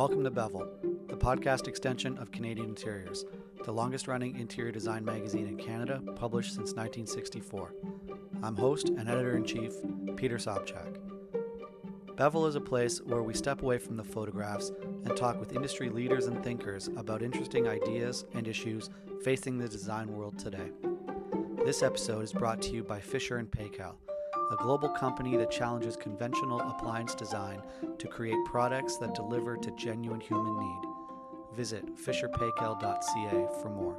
Welcome to Bevel, the podcast extension of Canadian Interiors, the longest running interior design magazine in Canada, published since 1964. I'm host and editor in chief, Peter Sobchak. Bevel is a place where we step away from the photographs and talk with industry leaders and thinkers about interesting ideas and issues facing the design world today. This episode is brought to you by Fisher and Paykel, a global company that challenges conventional appliance design to create products that deliver to genuine human need. Visit fisherpaykel.ca for more.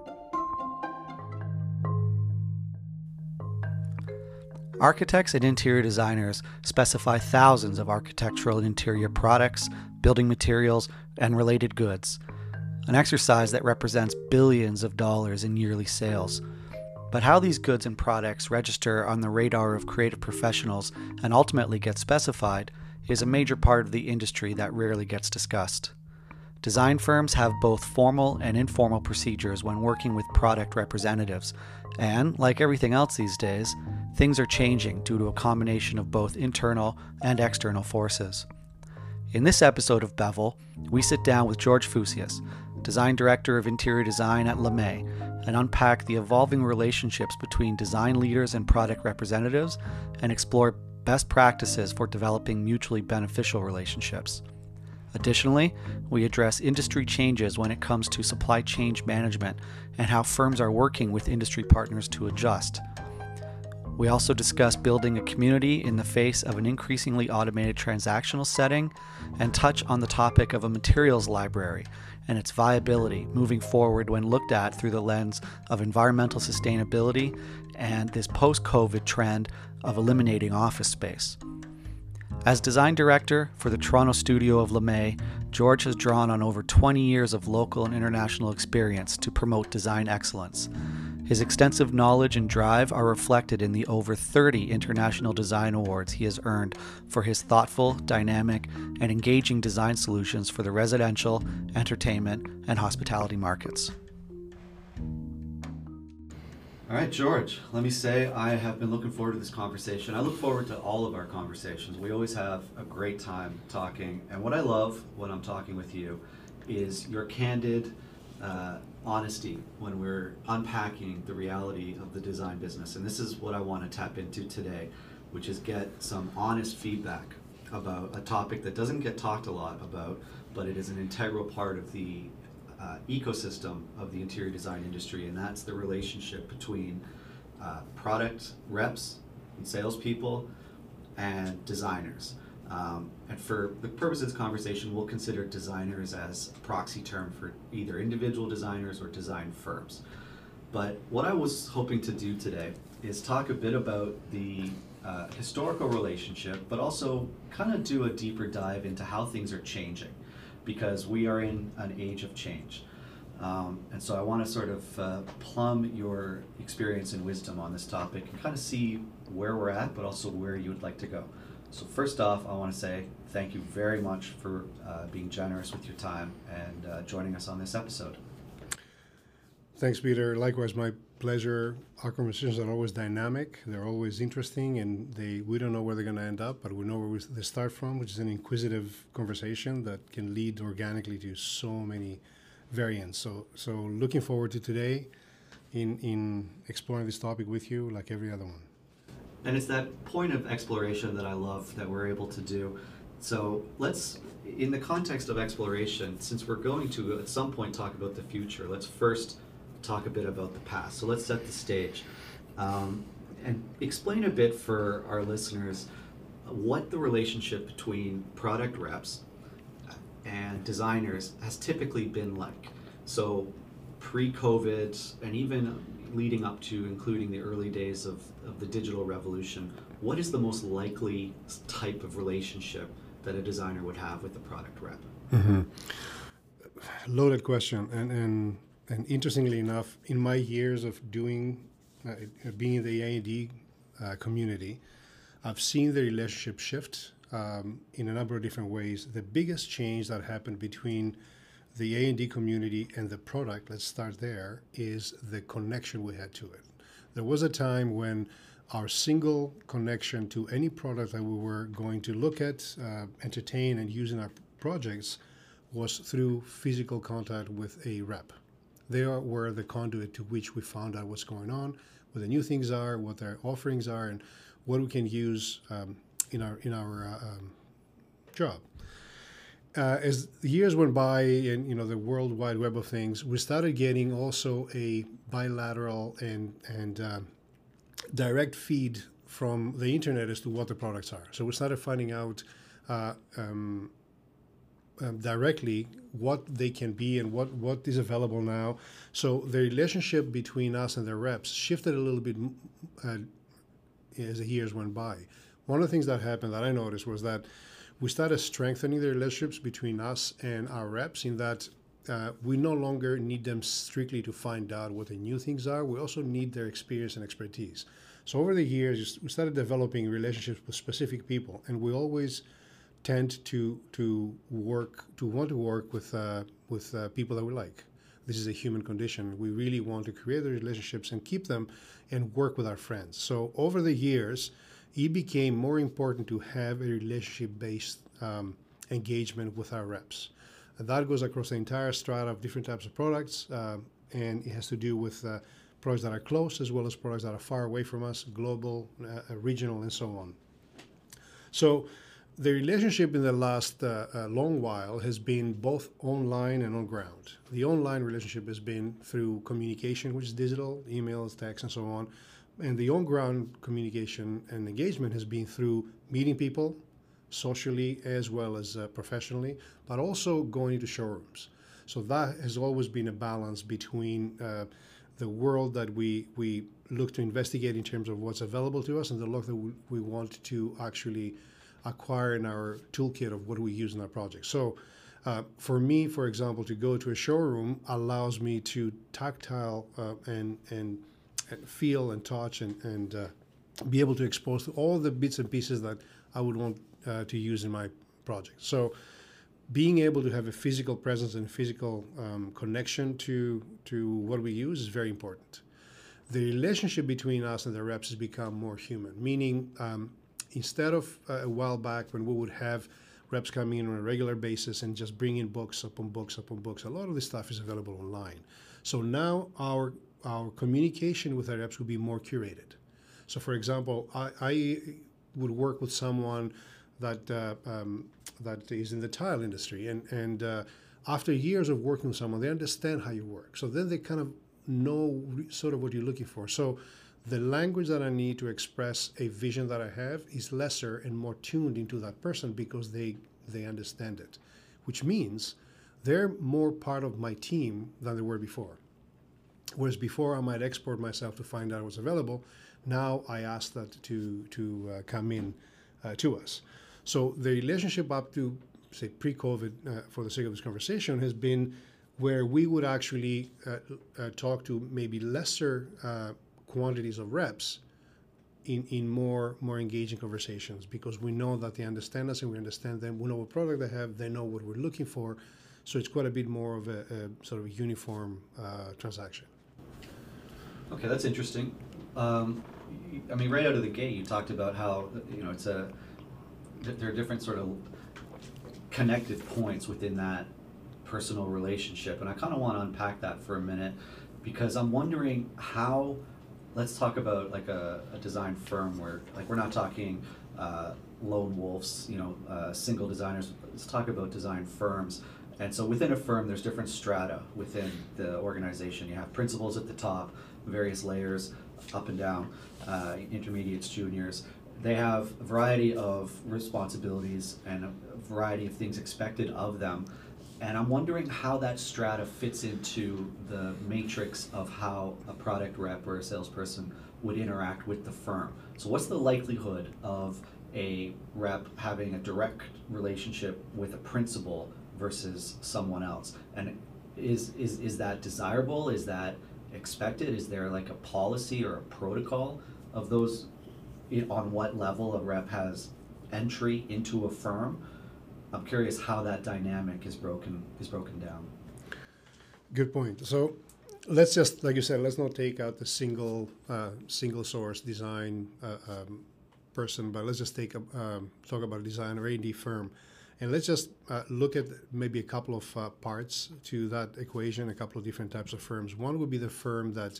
Architects and interior designers specify thousands of architectural and interior products, building materials, and related goods, an exercise that represents billions of dollars in yearly sales. But how these goods and products register on the radar of creative professionals and ultimately get specified is a major part of the industry that rarely gets discussed. Design firms have both formal and informal procedures when working with product representatives, and, like everything else these days, things are changing due to a combination of both internal and external forces. In this episode of Bevel, we sit down with George Foussias, Design Director of Interior Design at LeMay, and unpack the evolving relationships between design leaders and product representatives and explore best practices for developing mutually beneficial relationships. Additionally, we address industry changes when it comes to supply chain management and how firms are working with industry partners to adjust. We also discuss building a community in the face of an increasingly automated transactional setting and touch on the topic of a materials library and its viability moving forward when looked at through the lens of environmental sustainability and this post COVID trend of eliminating office space. As design director for the Toronto studio of LeMay, George has drawn on over 20 years of local and international experience to promote design excellence. His extensive knowledge and drive are reflected in the over 30 international design awards he has earned for his thoughtful, dynamic, and engaging design solutions for the residential, entertainment, and hospitality markets. All right, George, let me say I have been looking forward to this conversation. I look forward to all of our conversations. We always have a great time talking. And what I love when I'm talking with you is your candid, uh, honesty when we're unpacking the reality of the design business. And this is what I want to tap into today, which is get some honest feedback about a topic that doesn't get talked a lot about, but it is an integral part of the uh, ecosystem of the interior design industry, and that's the relationship between uh, product reps and salespeople and designers. Um, and for the purpose of this conversation, we'll consider designers as a proxy term for either individual designers or design firms. But what I was hoping to do today is talk a bit about the uh, historical relationship, but also kind of do a deeper dive into how things are changing because we are in an age of change. Um, and so I want to sort of uh, plumb your experience and wisdom on this topic and kind of see where we're at, but also where you would like to go. So first off, I want to say thank you very much for uh, being generous with your time and uh, joining us on this episode. Thanks, Peter. Likewise, my pleasure. Our conversations are always dynamic. They're always interesting, and they we don't know where they're going to end up, but we know where they start from, which is an inquisitive conversation that can lead organically to so many variants. So, so looking forward to today in in exploring this topic with you, like every other one and it's that point of exploration that I love that we're able to do. So let's, in the context of exploration, since we're going to at some point talk about the future, let's first talk a bit about the past. So let's set the stage um, and explain a bit for our listeners what the relationship between product reps and designers has typically been like. So pre-COVID and even leading up to including the early days of, of the digital revolution, what is the most likely type of relationship that a designer would have with the product rep? Mm-hmm. Loaded question, and, and and interestingly enough, in my years of doing, uh, being in the A&D uh, community, I've seen the relationship shift um, in a number of different ways. The biggest change that happened between the A&D community and the product, let's start there, is the connection we had to it. There was a time when our single connection to any product that we were going to look at, uh, entertain, and use in our projects was through physical contact with a rep. They are, were the conduit to which we found out what's going on, what the new things are, what their offerings are, and what we can use um, in our in our uh, um, job. Uh, as the years went by, and you know the World Wide Web of things, we started getting also a bilateral and and um, direct feed from the internet as to what the products are. So we started finding out uh, um, um, directly what they can be and what, what is available now. So the relationship between us and the reps shifted a little bit uh, as the years went by. One of the things that happened that I noticed was that we started strengthening the relationships between us and our reps in that uh, we no longer need them strictly to find out what the new things are. We also need their experience and expertise. So over the years, we started developing relationships with specific people, and we always tend to to work to want to work with uh, with uh, people that we like. This is a human condition. We really want to create the relationships and keep them, and work with our friends. So over the years, it became more important to have a relationship-based um, engagement with our reps. That goes across the entire strata of different types of products, uh, and it has to do with uh, products that are close as well as products that are far away from us, global, uh, regional, and so on. So the relationship in the last uh, long while has been both online and on ground. The online relationship has been through communication, which is digital, emails, text, and so on. And the on ground communication and engagement has been through meeting people socially as well as uh, professionally, but also going to showrooms. So that has always been a balance between uh, the world that we, we look to investigate in terms of what's available to us and the look that we, we want to actually acquire in our toolkit of what we use in our project. So uh, for me, for example, to go to a showroom allows me to tactile uh, and, and, and feel and touch and, and uh, be able to expose to all the bits and pieces that I would want uh, to use in my project. So being able to have a physical presence and physical um, connection to, to what we use is very important. The relationship between us and the reps has become more human, meaning um, instead of uh, a while back when we would have reps coming in on a regular basis and just bringing books upon books upon books, a lot of this stuff is available online. So now our our communication with our reps will be more curated. So, for example, I, I would work with someone that uh, um, that is in the tile industry, and and uh, after years of working with someone, they understand how you work. So then they kind of know sort of what you're looking for. So the language that I need to express a vision that I have is lesser and more tuned into that person because they they understand it, which means they're more part of my team than they were before. Whereas before I might export myself to find out what's available, now I ask that to to uh, come in uh, to us. So the relationship up to say pre-COVID, uh, for the sake of this conversation, has been where we would actually uh, uh, talk to maybe lesser uh, quantities of reps in, in more more engaging conversations because we know that they understand us and we understand them. We know what product they have. They know what we're looking for. So it's quite a bit more of a, a sort of a uniform uh, transaction. Okay, that's interesting. Um, I mean, right out of the gate, you talked about how you know it's a there are different sort of connected points within that personal relationship, and I kind of want to unpack that for a minute because I'm wondering how let's talk about like a, a design firm where like we're not talking uh, lone wolves, you know, uh, single designers. Let's talk about design firms. And so within a firm, there's different strata within the organization. You have principals at the top, various layers up and down, uh, intermediates, juniors. They have a variety of responsibilities and a variety of things expected of them. And I'm wondering how that strata fits into the matrix of how a product rep or a salesperson would interact with the firm. So, what's the likelihood of a rep having a direct relationship with a principal versus someone else? And is, is, is that desirable? Is that expected? Is there like a policy or a protocol of those on what level a rep has entry into a firm? I'm curious how that dynamic is broken is broken down. Good point. So let's just like you said, let's not take out the single uh, single source design uh, um, person, but let's just take a, um, talk about a design or A&D firm And let's just uh, look at maybe a couple of uh, parts to that equation, a couple of different types of firms. One would be the firm that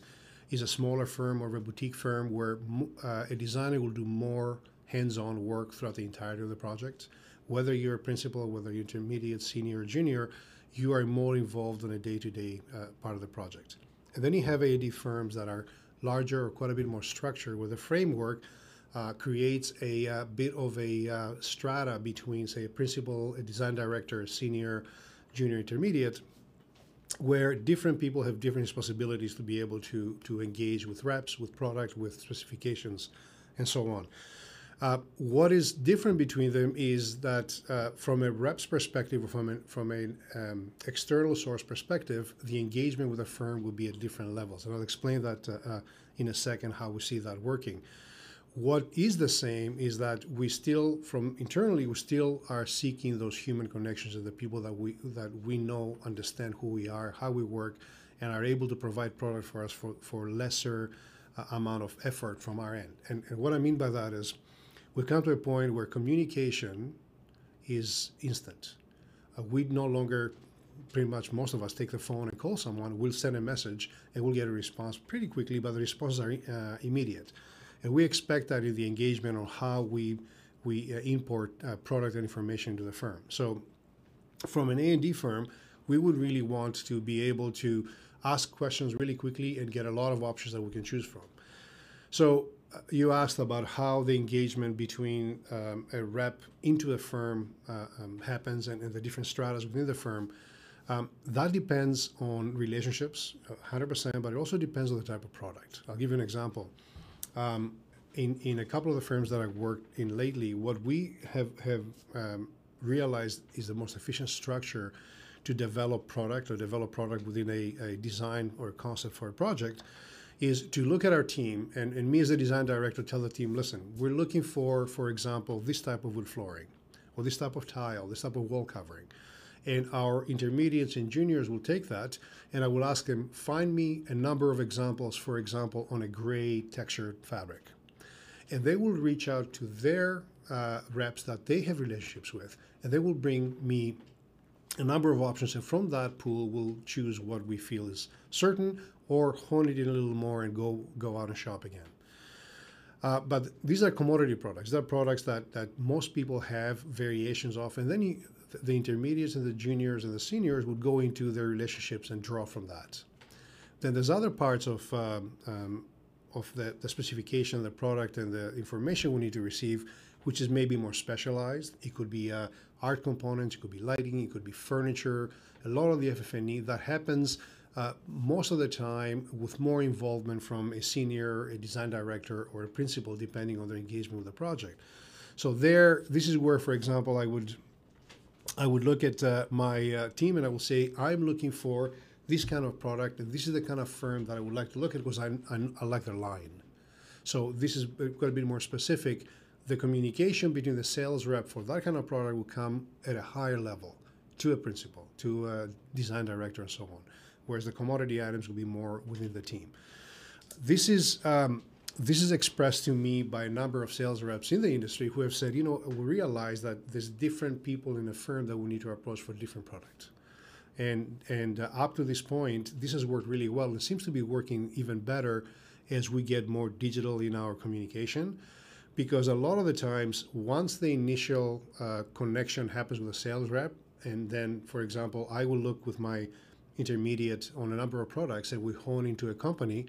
is a smaller firm or a boutique firm where uh, a designer will do more hands-on work throughout the entirety of the project. Whether you're a principal, whether you're intermediate, senior, or junior, you are more involved in a day-to-day uh, part of the project. And then you have AD firms that are larger or quite a bit more structured, where the framework uh, creates a uh, bit of a uh, strata between, say, a principal, a design director, a senior, junior, intermediate, where different people have different responsibilities to be able to to engage with reps, with product, with specifications, and so on. Uh, what is different between them is that uh, from a rep's perspective or from an from an um, external source perspective, the engagement with a firm will be at different levels. And I'll explain that uh, uh in a second how we see that working. What is the same is that we still, from internally, we still are seeking those human connections and the people that we that we know, understand who we are, how we work, and are able to provide product for us for for lesser uh, amount of effort from our end. And, and what I mean by that is, we come to a point where communication is instant. Uh, we no longer pretty much most of us take the phone and call someone, we'll send a message and we'll get a response pretty quickly, but the responses are uh, immediate. And we expect that in the engagement on how we we uh, import uh, product and information to the firm. So, from an A&D firm, we would really want to be able to ask questions really quickly and get a lot of options that we can choose from. So, uh, you asked about how the engagement between um, a rep into a firm uh, um, happens and, and, the different stratas within the firm. Um, that depends on relationships, 100%, uh, but it also depends on the type of product. I'll give you an example. Um, in, in a couple of the firms that I've worked in lately, what we have, have um, realized is the most efficient structure to develop product or develop product within a, a design or a concept for a project is to look at our team and, and me as a design director tell the team, listen, we're looking for, for example, this type of wood flooring or this type of tile, this type of wall covering. And our intermediates and juniors will take that, and I will ask them, find me a number of examples, for example, on a gray textured fabric. And they will reach out to their uh, reps that they have relationships with, and they will bring me a number of options. And from that pool, we'll choose what we feel is certain or hone it in a little more and go, go out and shop again. Uh, but these are commodity products. They're products that, that most people have variations of. And then you, the intermediates and the juniors and the seniors would go into their relationships and draw from that. Then there's other parts of um, um, of the, the specification the product and the information we need to receive, which is maybe more specialized. It could be uh, art components, it could be lighting, it could be furniture. A lot of the FF&E that happens uh, most of the time with more involvement from a senior, a design director, or a principal, depending on their engagement with the project. So there, this is where, for example, I would I would look at uh, my uh, team and I will say, I'm looking for this kind of product, and this is the kind of firm that I would like to look at because I, I, I like their line. So this is quite a bit more specific. The communication between the sales rep for that kind of product will come at a higher level to a principal, to a design director, and so on. Whereas the commodity items will be more within the team. This is um, this is expressed to me by a number of sales reps in the industry who have said, you know, we realize that there's different people in a firm that we need to approach for different products. And, and uh, up to this point, this has worked really well. It seems to be working even better as we get more digital in our communication. Because a lot of the times, once the initial uh, connection happens with a sales rep, and then, for example, I will look with my intermediate on a number of products and we hone into a company,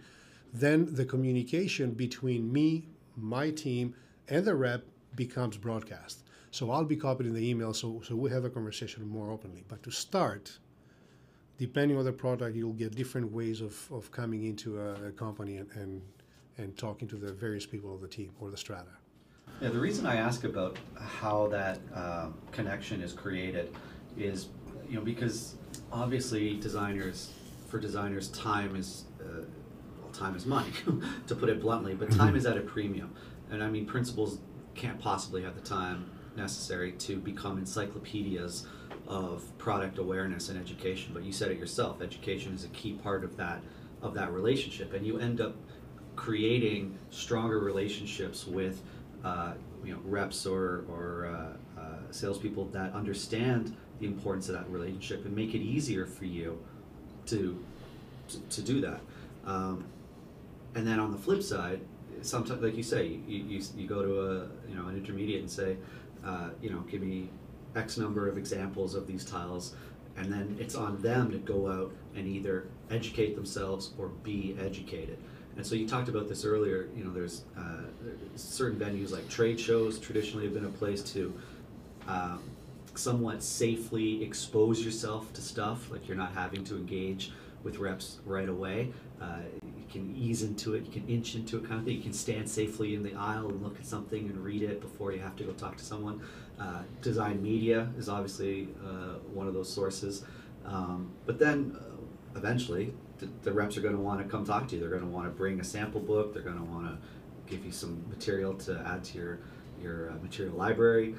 then the communication between me, my team, and the rep becomes broadcast. So I'll be copied in the email so, so we have a conversation more openly. But to start, depending on the product, you'll get different ways of, of coming into a, a company and, and, and talking to the various people of the team or the strata. Yeah, the reason I ask about how that uh, connection is created is, you know, because obviously designers, for designers, time is time is money, to put it bluntly, but time mm-hmm. is at a premium. And I mean, principals can't possibly have the time necessary to become encyclopedias of product awareness and education. But you said it yourself, education is a key part of that of that relationship, and you end up creating stronger relationships with uh, you know reps or or uh, uh, salespeople that understand the importance of that relationship and make it easier for you to to, to do that. Um, and then on the flip side, sometimes, like you say, you, you, you go to a you know an intermediate and say, uh, you know, give me X number of examples of these tiles, and then it's on them to go out and either educate themselves or be educated. And so you talked about this earlier. You know, there's uh, certain venues like trade shows traditionally have been a place to um, somewhat safely expose yourself to stuff. Like you're not having to engage with reps right away. Uh, can ease into it. You can inch into it, kind of thing. You can stand safely in the aisle and look at something and read it before you have to go talk to someone. Uh, design media is obviously uh, one of those sources. Um, but then uh, eventually, the, the reps are going to want to come talk to you. They're going to want to bring a sample book. They're going to want to give you some material to add to your your uh, material library.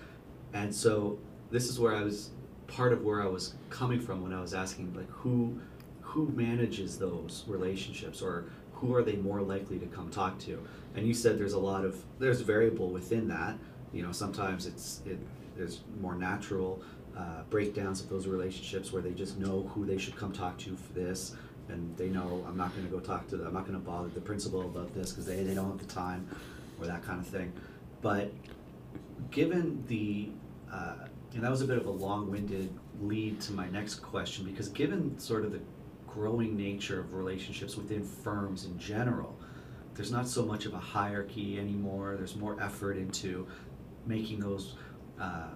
And so this is where I was part of where I was coming from when I was asking like who who manages those relationships or who are they more likely to come talk to? And you said there's a lot of there's variable within that. You know sometimes it's it there's more natural uh, breakdowns of those relationships where they just know who they should come talk to for this. And they know i'm not going to go talk to them i'm not going to bother the principal about this because they, they don't have the time or that kind of thing. But given the uh, and that was a bit of a long-winded lead to my next question because given sort of the growing nature of relationships within firms in general. There's not so much of a hierarchy anymore. There's more effort into making those uh,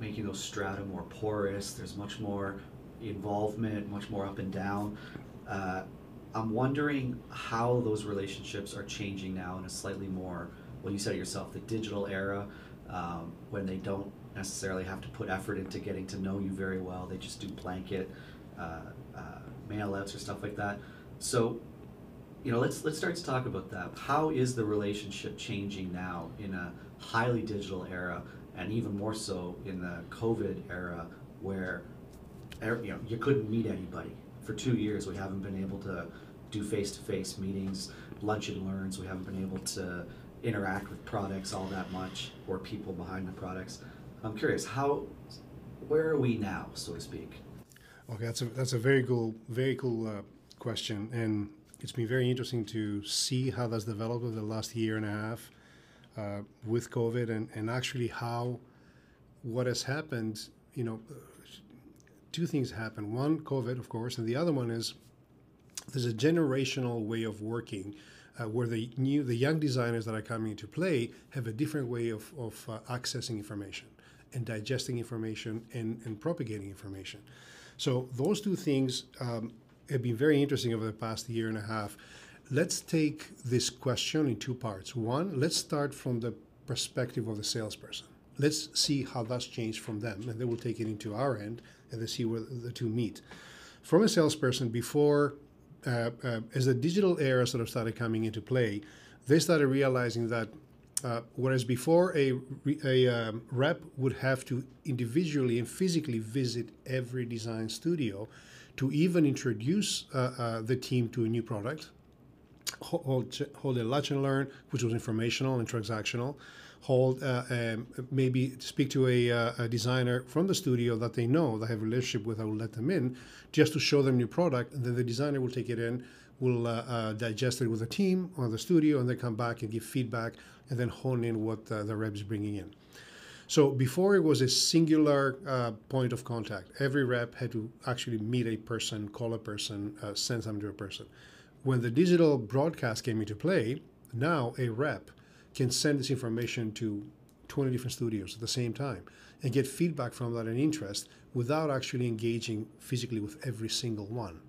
making those strata more porous. There's much more involvement much more up and down. Uh, i'm wondering how those relationships are changing now in a slightly more well you said it yourself the digital era um, when they don't necessarily have to put effort into getting to know you very well. They just do blanket uh, uh, mail outs or stuff like that. So, you know, let's let's start to talk about that. How is the relationship changing now in a highly digital era, and even more so in the COVID era, where er, you know you couldn't meet anybody for two years. We haven't been able to do face-to-face meetings, lunch and learns. We haven't been able to interact with products all that much or people behind the products. I'm curious, how, where are we now, so to speak? Okay, that's a that's a very cool, very cool uh, question, and it's been very interesting to see how that's developed over the last year and a half uh, with COVID, and and actually how what has happened. You know, two things happen. One, COVID, of course, and the other one is there's a generational way of working. Uh, where the new the young designers that are coming into play have a different way of, of uh, accessing information and digesting information and, and propagating information. So those two things um, have been very interesting over the past year and a half. Let's take this question in two parts. One, let's start from the perspective of the salesperson. Let's see how that's changed from them, and then we'll take it into our end and then see where the two meet. From a salesperson, before uh, uh, as the digital era sort of started coming into play, they started realizing that uh, whereas before a, a um, rep would have to individually and physically visit every design studio to even introduce uh, uh, the team to a new product, hold, hold a lunch and learn, which was informational and transactional, hold uh, um, maybe speak to a, uh, a, designer from the studio that they know, that have a relationship with, I will let them in, just to show them new product, and then the designer will take it in, will digest it with the team or the studio, and then come back and give feedback and then hone in what uh, the rep is bringing in. So before it was a singular uh, point of contact. Every rep had to actually meet a person, call a person, uh, send something to a person. When the digital broadcast came into play, now a rep can send this information to 20 different studios at the same time and get feedback from that and interest without actually engaging physically with every single one.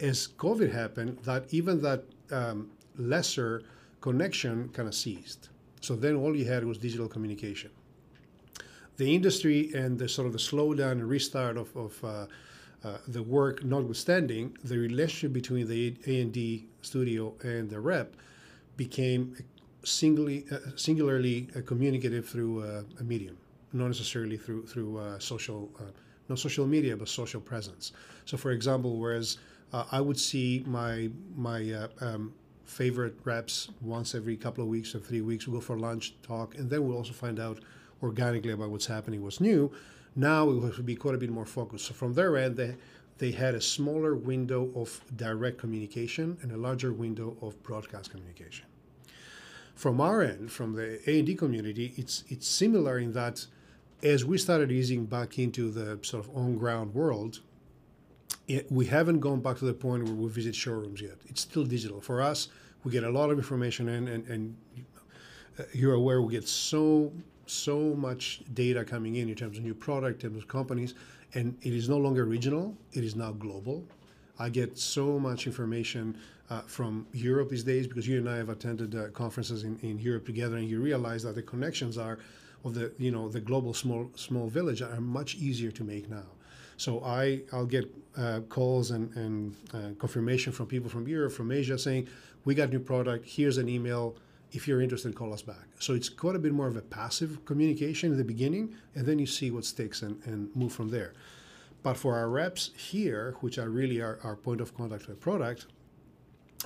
As COVID happened, that even that um, lesser connection kind of ceased. So then all you had was digital communication. The industry and the sort of the slowdown and restart of, of uh, uh, the work notwithstanding, the relationship between the A&D studio and the rep became singly, uh, singularly uh, communicative through uh, a medium, not necessarily through through uh, social, not social media, but social presence. So, for example, whereas I would see my my um, favorite reps once every couple of weeks or three weeks. We'll go for lunch, talk, and then we'll also find out organically about what's happening, what's new. Now it to be quite a bit more focused. So from their end, they they had a smaller window of direct communication and a larger window of broadcast communication. From our end, from the A&D community, it's it's similar in that as we started easing back into the sort of on-ground world, it, we haven't gone back to the point where we visit showrooms yet. It's still digital. For us, we get a lot of information in, and, and uh, you're aware we get so so much data coming in in terms of new product, in terms of companies, and it is no longer regional. It is now global. I get so much information uh, from Europe these days because you and I have attended uh, conferences in, in Europe together, and you realize that the connections are of the you know the global small small village are much easier to make now. So I I'll get uh, calls and and uh, confirmation from people from Europe, from Asia, saying we got new product. Here's an email. If you're interested, call us back. So it's quite a bit more of a passive communication in the beginning, and then you see what sticks and, and move from there. But for our reps here, which are really our, our point of contact for product,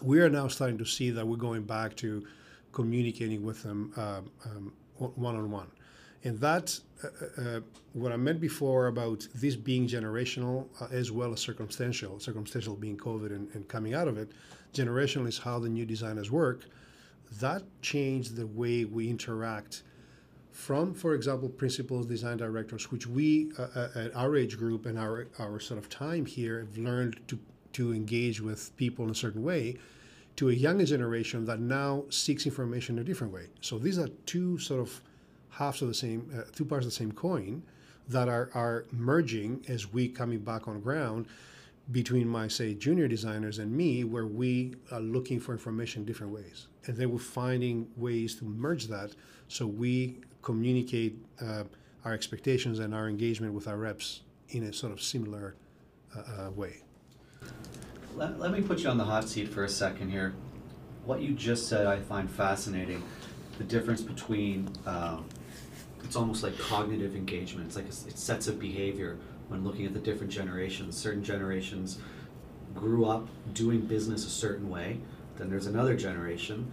we are now starting to see that we're going back to communicating with them one on one. And that, uh, uh, what I meant before about this being generational uh, as well as circumstantial, circumstantial being COVID and, and coming out of it, generational is how the new designers work. That changed the way we interact from, for example, principals, design directors, which we uh, uh, at our age group and our, our sort of time here have learned to, to engage with people in a certain way, to a younger generation that now seeks information in a different way. So these are two sort of halves of the same, uh, two parts of the same coin that are, are merging as we coming back on ground between my say junior designers and me where we are looking for information different ways. And then we're finding ways to merge that so we communicate uh, our expectations and our engagement with our reps in a sort of similar uh, uh, way. Let, let me put you on the hot seat for a second here. What you just said i find fascinating the difference between um, it's almost like cognitive engagement. It's like a, it sets a behavior when looking at the different generations. Certain generations grew up doing business a certain way. Then there's another generation,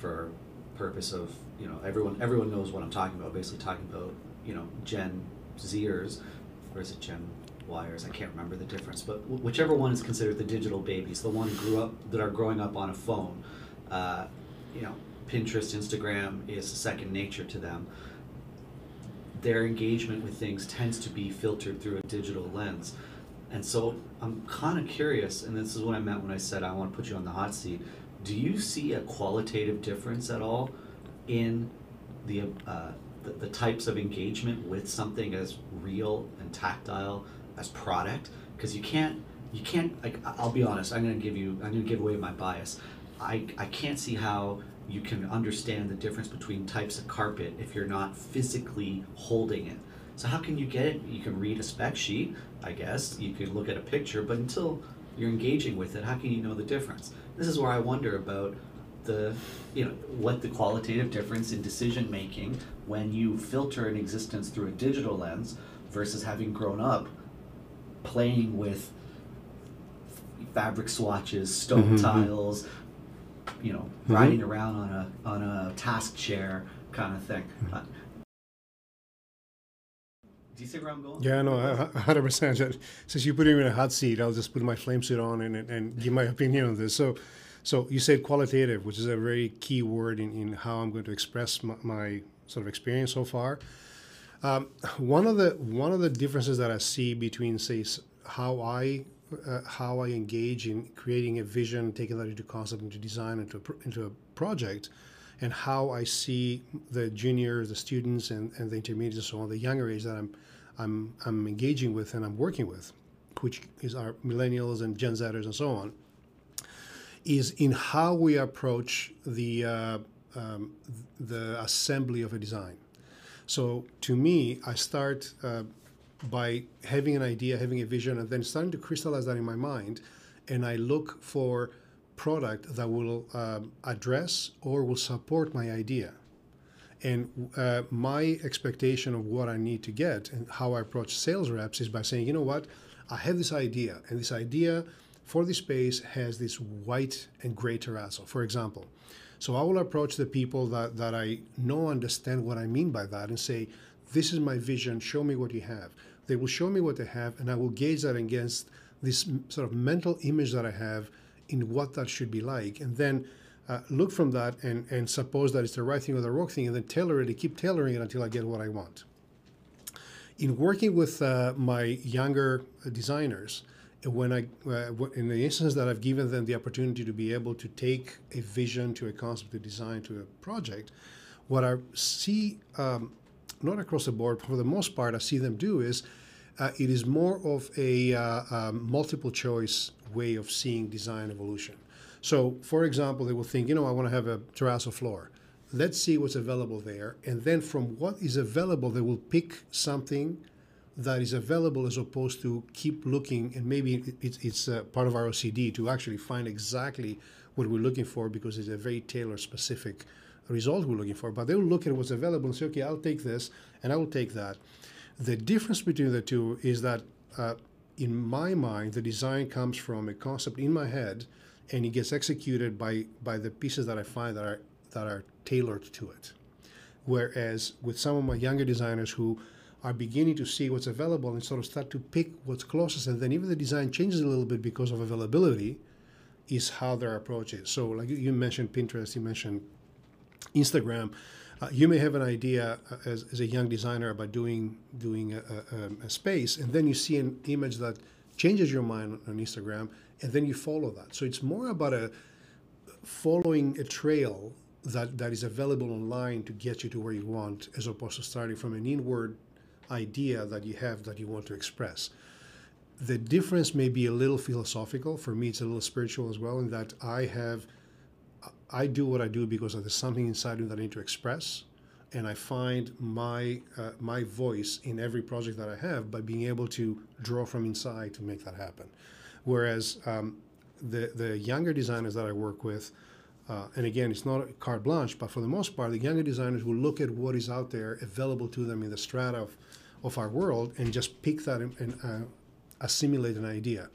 for purpose of you know everyone everyone knows what I'm talking about. Basically talking about you know Gen Zers, or is it Gen Yers? I can't remember the difference. But whichever one is considered the digital babies, the one grew up that are growing up on a phone. Uh, you know, Pinterest, Instagram is second nature to them their engagement with things tends to be filtered through a digital lens. And so I'm kind of curious, and this is what I meant when I said I want to put you on the hot seat. Do you see a qualitative difference at all in the, uh, the, the types of engagement with something as real and tactile as product? Because you can't you can't like I'll be honest. I'm going to give you I'm to give away my bias. I I can't see how you can understand the difference between types of carpet if you're not physically holding it. So how can you get it? You can read a spec sheet, I guess. You can look at a picture, but until you're engaging with it, how can you know the difference? This is where I wonder about the, you know, what the qualitative difference in decision making when you filter an existence through a digital lens versus having grown up playing with fabric swatches, stone mm-hmm. tiles, you know, mm-hmm. riding around on a on a task chair kind of thing. Mm-hmm. Uh, do you see where I'm going? Yeah, no, hundred percent. Since you put me in a hot seat, I'll just put my flame suit on and, and give my opinion on this. So, so you said qualitative, which is a very key word in, in how I'm going to express my, my sort of experience so far. Um, one of the one of the differences that I see between say how I uh, how I engage in creating a vision, taking that into concept, into design, into a, into a project, and how I see the juniors, the students, and, and the intermediates, and so on, the younger age that I'm, I'm, I'm engaging with and I'm working with, which is our millennials and Gen Zers and so on, is in how we approach the uh, um, the assembly of a design. So to me, I start. Uh, by having an idea, having a vision, and then starting to crystallize that in my mind, and I look for product that will um, address or will support my idea. And uh, my expectation of what I need to get and how I approach sales reps is by saying, you know what, I have this idea, and this idea for this space has this white and gray terrazzo. For example, So I will approach the people that, that I know understand what I mean by that and say, This is my vision, show me what you have. They will show me what they have, and I will gauge that against this sort of mental image that I have in what that should be like. And then uh, look from that and, and suppose that it's the right thing or the wrong thing, and then tailor it and keep tailoring it until I get what I want. In working with uh, my younger designers, when I, uh, in the instance that I've given them the opportunity to be able to take a vision to a concept, to design to a project, what I see, um, not across the board, but for the most part, I see them do is uh, it is more of a uh, um, multiple choice way of seeing design evolution. So, for example, they will think, you know, I want to have a terrazzo floor. Let's see what's available there. And then from what is available, they will pick something that is available as opposed to keep looking and maybe it's, it's uh, part of our OCD to actually find exactly what we're looking for because it's a very tailor specific result we're looking for. But they'll look at what's available and say, okay, I'll take this and I will take that. The difference between the two is that uh, in my mind, the design comes from a concept in my head and it gets executed by, by the pieces that I find that are, that are tailored to it. Whereas with some of my younger designers who are beginning to see what's available and sort of start to pick what's closest. And then even the design changes a little bit because of availability, is how their approach is. So, like you mentioned Pinterest, you mentioned Instagram. Uh, you may have an idea uh, as, as, a young designer about doing doing a, a, a, space, and then you see an image that changes your mind on Instagram, and then you follow that. So it's more about a following a trail that, that is available online to get you to where you want, as opposed to starting from an inward idea that you have that you want to express. The difference may be a little philosophical. For me, it's a little spiritual as well, in that I have, I do what I do because there's something inside me that I need to express, and I find my uh, my voice in every project that I have by being able to draw from inside to make that happen. Whereas um, the the younger designers that I work with, uh, and again, it's not carte blanche, but for the most part, the younger designers will look at what is out there available to them in the strata of, of our world and just pick that and, uh, assimilate an idea.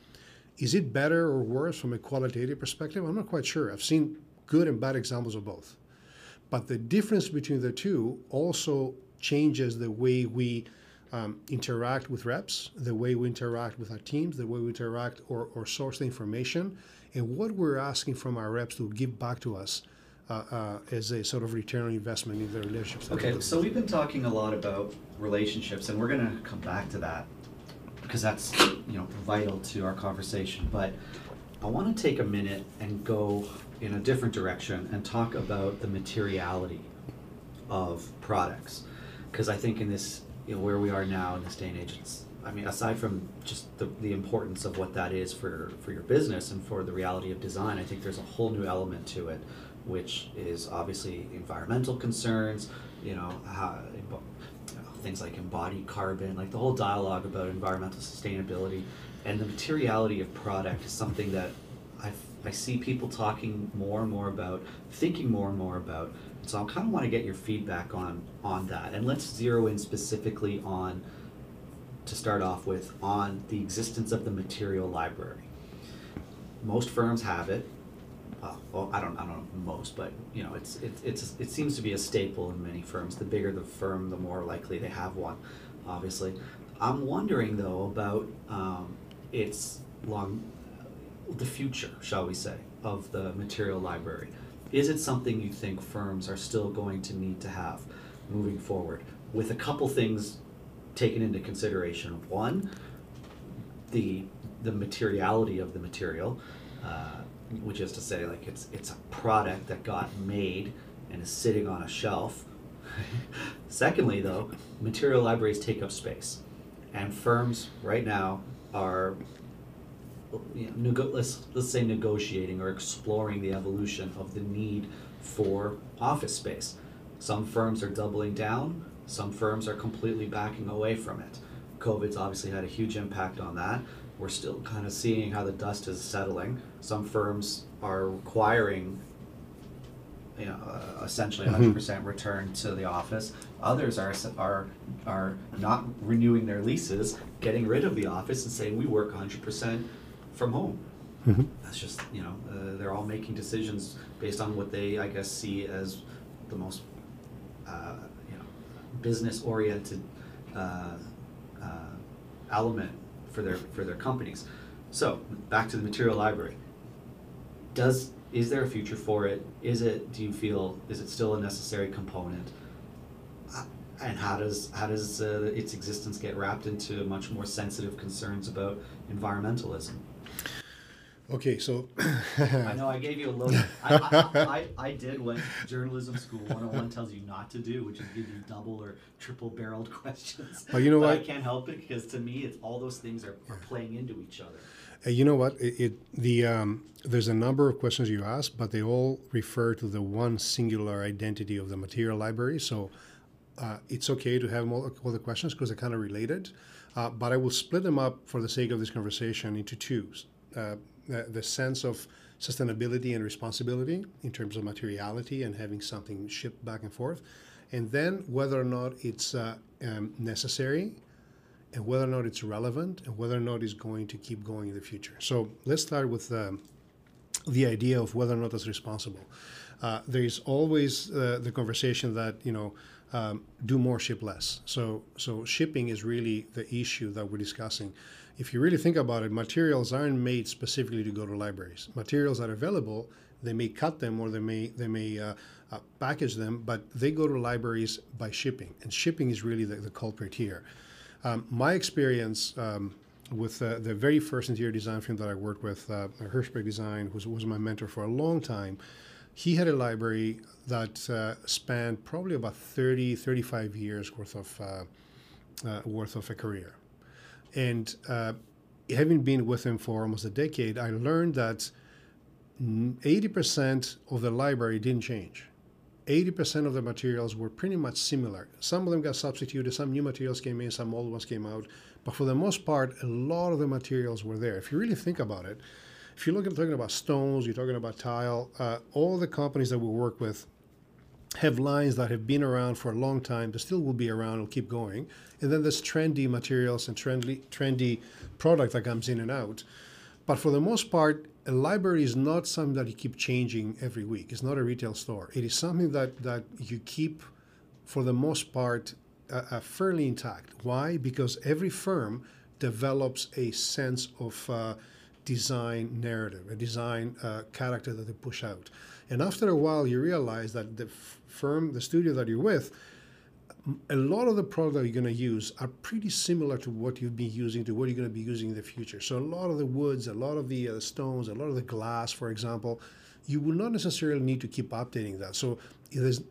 Is it better or worse from a qualitative perspective? I'm not quite sure. I've seen good and bad examples of both. But the difference between the two also changes the way we um, interact with reps, the way we interact with our teams, the way we interact or, or source the information, and what we're asking from our reps to give back to us uh, uh, as a sort of return on investment in their relationships. Okay, so we've been talking a lot about relationships, and we're going to come back to that because that's you know vital to our conversation. But I want to take a minute and go in a different direction and talk about the materiality of products. Because I think in this you know where we are now in this day and age, it's I mean, aside from just the, the importance of what that is for, for your business and for the reality of design, I think there's a whole new element to it, which is obviously environmental concerns, you know, how, things like embodied carbon, like the whole dialogue about environmental sustainability and the materiality of product is something that I, I see people talking more and more about, thinking more and more about. So I kind of want to get your feedback on on that, and let's zero in specifically on to start off with on the existence of the material library. Most firms have it. Uh, well, I don't, I don't know most, but you know, it's, it, it's, it seems to be a staple in many firms. The bigger the firm, the more likely they have one, obviously. I'm wondering though about um, its long, the future, shall we say, of the material library. Is it something you think firms are still going to need to have moving forward? With a couple things taken into consideration. One, the the materiality of the material, uh, which is to say, like it's it's a product that got made and is sitting on a shelf. Secondly, though, material libraries take up space, and firms right now are you know, nego- let's let's say negotiating or exploring the evolution of the need for office space. Some firms are doubling down some firms are completely backing away from it. COVID's obviously had a huge impact on that. We're still kind of seeing how the dust is settling. Some firms are requiring you know, uh, essentially 100% mm-hmm. percent return to the office. Others are, are, are not renewing their leases, getting rid of the office and saying we work 100% from home. That's just you know uh, they're all making decisions based on what they I guess see as the most uh, you know business oriented uh, uh, element for their for their companies. So back to the material library. Does is there a future for it? Is it? Do you feel is it still a necessary component? Uh, And how does how does uh, its existence get wrapped into much more sensitive concerns about environmentalism? Okay, so I know I gave you a load. I, I, I, I did what journalism school 101 tells you not to do, which is give you double or triple barreled questions. But you know I what? can't help it because to me, it's all those things are, are playing into each other. You know what? It, it the um, there's a number of questions you ask, but they all refer to the one singular identity of the material library. So uh, it's okay to have all, all the questions because they're kind of related. Uh, but I will split them up for the sake of this conversation into two. Uh, the, the sense of sustainability and responsibility in terms of materiality and having something shipped back and forth, and then whether or not it's uh, um, necessary and whether or not it's relevant and whether or not it's going to keep going in the future. So let's start with um, the idea of whether or not it's responsible. Uh, there is always uh, the conversation that you know um, do more, ship less. So so shipping is really the issue that we're discussing. If you really think about it, materials aren't made specifically to go to libraries. Materials are available. They may cut them or they may they may uh, uh, package them, but they go to libraries by shipping, and shipping is really the, the culprit here. Um, my experience um, with uh, the very first interior design firm that I worked with, uh, Hirschberg Design, who was, my mentor for a long time, he had a library that uh, spanned probably about 30, 35 years worth of, uh, uh, worth of a career. And uh, having been with him for almost a decade, I learned that 80% of the library didn't change. 80% of the materials were pretty much similar. Some of them got substituted, some new materials came in, some old ones came out. But for the most part, a lot of the materials were there. If you really think about it, if you're looking, talking about stones, you're talking about tile, uh, all the companies that we work with have lines that have been around for a long time, that still will be around, will keep going. And then there's trendy materials and trendy, trendy product that comes in and out. But for the most part, a library is not something that you keep changing every week. It's not a retail store. It is something that, that you keep, for the most part, uh, uh, fairly intact. Why? Because every firm develops a sense of uh, design narrative, a design uh, character that they push out. And after a while, you realize that the f- firm, the studio that you're with, a lot of the products that you're going to use are pretty similar to what you've been using to what you're going to be using in the future. So a lot of the woods, a lot of the uh, stones, a lot of the glass, for example, you will not necessarily need to keep updating that. So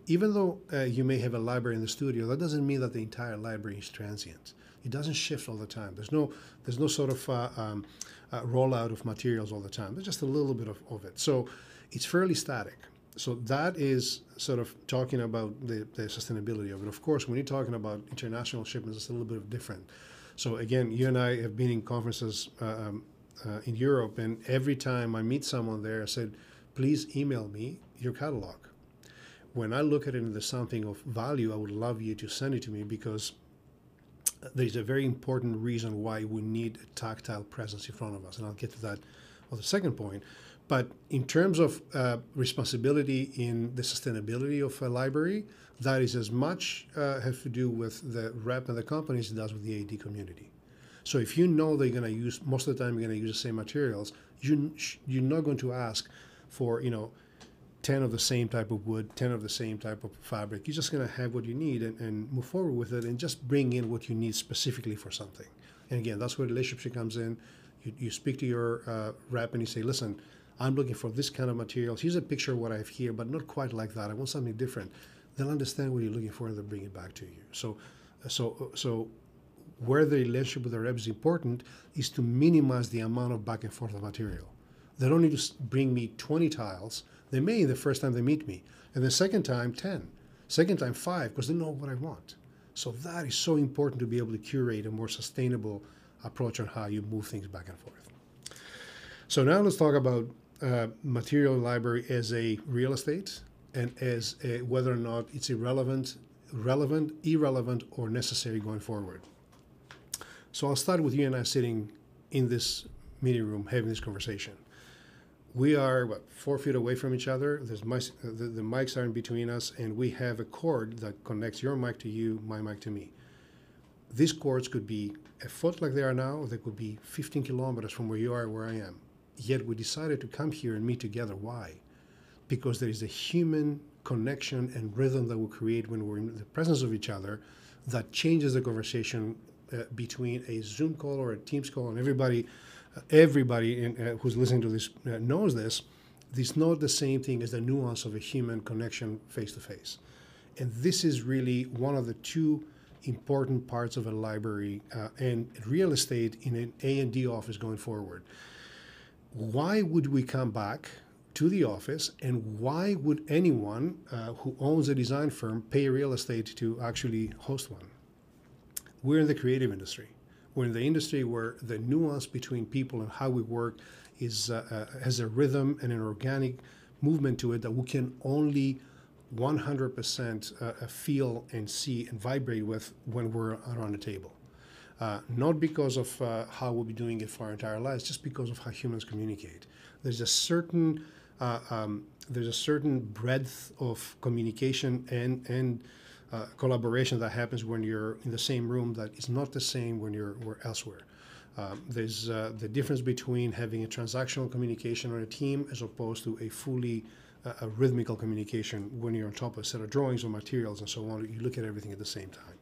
even though uh, you may have a library in the studio, that doesn't mean that the entire library is transient. It doesn't shift all the time. There's no there's no sort of uh, um, uh, rollout of materials all the time. There's just a little bit of, of it. So it's fairly static so that is sort of talking about the, the, sustainability of it. Of course, when you're talking about international shipments, it's a little bit different. So again, you and I have been in conferences uh, um, uh, in Europe, and every time I meet someone there, I said, "Please email me your catalog." When I look at it and there's something of value, I would love you to send it to me because there's a very important reason why we need a tactile presence in front of us, and I'll get to that on the second point. But in terms of uh, responsibility in the sustainability of a library, that is as much uh, has to do with the rep and the companies as it does with the AD community. So if you know they're going to use most of the time you're going to use the same materials, you you're not going to ask for you know. 10 of the same type of wood, 10 of the same type of fabric. You're just going to have what you need and, and move forward with it and just bring in what you need specifically for something. And again, that's where relationship comes in. You, you speak to your uh, rep and you say, listen, I'm looking for this kind of materials. Here's a picture of what I have here, but not quite like that. I want something different. They'll understand what you're looking for and they'll bring it back to you. So, so, so where the relationship with the rep is important is to minimize the amount of back and forth of material. They don't need to bring me 20 tiles. They may the first time they meet me, and the second time 10, second time five, because they know what I want. So that is so important to be able to curate a more sustainable approach on how you move things back and forth. So now let's talk about uh, material library as a real estate and as a, whether or not it's irrelevant, relevant, irrelevant, or necessary going forward. So I'll start with you and I sitting in this meeting room having this conversation. we are what four feet away from each other. There's the, the mics are in between us, and we have a cord that connects your mic to you, my mic to me. These cords could be a foot like they are now, or they could be 15 kilometers from where you are, where I am. Yet we decided to come here and meet together. Why? Because there is a human connection and rhythm that we create when we're in the presence of each other that changes the conversation uh, between a Zoom call or a Teams call, and everybody everybody in, uh, who's listening to this uh, knows this. This is not the same thing as the nuance of a human connection face to face. And this is really one of the two important parts of a library uh, and real estate in an A&D office going forward. Why would we come back to the office and why would anyone uh, who owns a design firm pay real estate to actually host one? We're in the creative industry we're in the industry where the nuance between people and how we work is uh, uh, has a rhythm and an organic movement to it that we can only 100% uh, feel and see and vibrate with when we're around a table. Uh, not because of uh, how we'll be doing it for our entire lives, just because of how humans communicate. There's a certain uh, um, there's a certain breadth of communication and and uh, collaboration that happens when you're in the same room that is not the same when you're, elsewhere. Um, there's uh, the difference between having a transactional communication on a team as opposed to a fully uh, a rhythmical communication when you're on top of a set of drawings or materials and so on. You look at everything at the same time.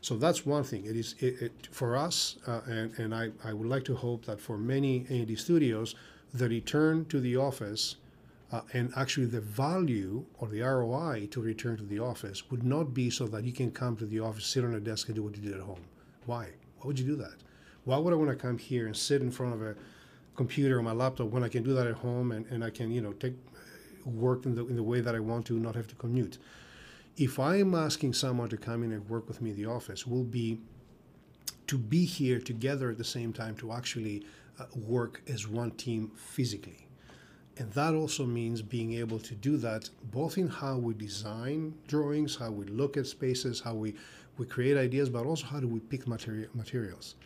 So that's one thing. It is it, it, for us, uh, and, and I, I would like to hope that for many A&D studios, the return to the office uh, and actually, the value or the ROI to return to the office would not be so that you can come to the office, sit on a desk, and do what you did at home. Why? Why would you do that? Why would I want to come here and sit in front of a computer or my laptop when I can do that at home and, and I can, you know, take work in the, in the way that I want to, not have to commute? If I am asking someone to come in and work with me in the office, will be to be here together at the same time to actually uh, work as one team physically and that also means being able to do that both in how we design drawings, how we look at spaces, how we, we create ideas, but also how do we pick materi- materials.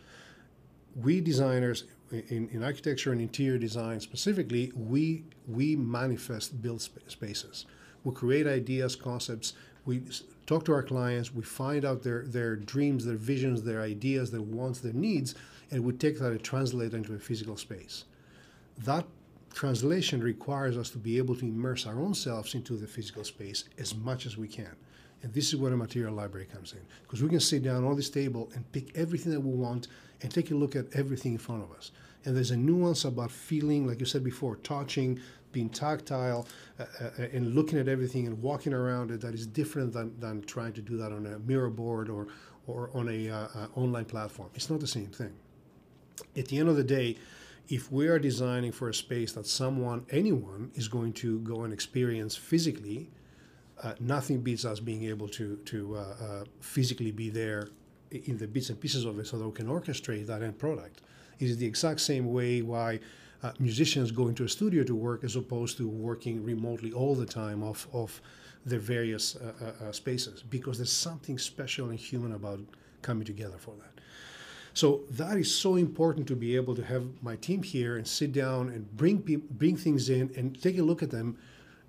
We designers in, in architecture and interior design specifically, we, we manifest build sp- spaces. We create ideas, concepts, we talk to our clients, we find out their, their dreams, their visions, their ideas, their wants, their needs, and we take that and translate it into a physical space. That translation requires us to be able to immerse our own selves into the physical space as much as we can. And this is where a material library comes in. Because we can sit down on this table and pick everything that we want and take a look at everything in front of us. And there's a nuance about feeling, like you said before, touching, being tactile, uh, uh, and looking at everything and walking around it that is different than, than trying to do that on a Miro board or, or on a uh, uh online platform. It's not the same thing. At the end of the day, if we are designing for a space that someone, anyone, is going to go and experience physically, uh, nothing beats us being able to to uh, uh, physically be there in the bits and pieces of it, so that we can orchestrate that end product. It is the exact same way why uh, musicians go into a studio to work as opposed to working remotely all the time off of their various uh, uh, spaces, because there's something special and human about coming together for that. So that is so important to be able to have my team here and sit down and bring bring things in and take a look at them,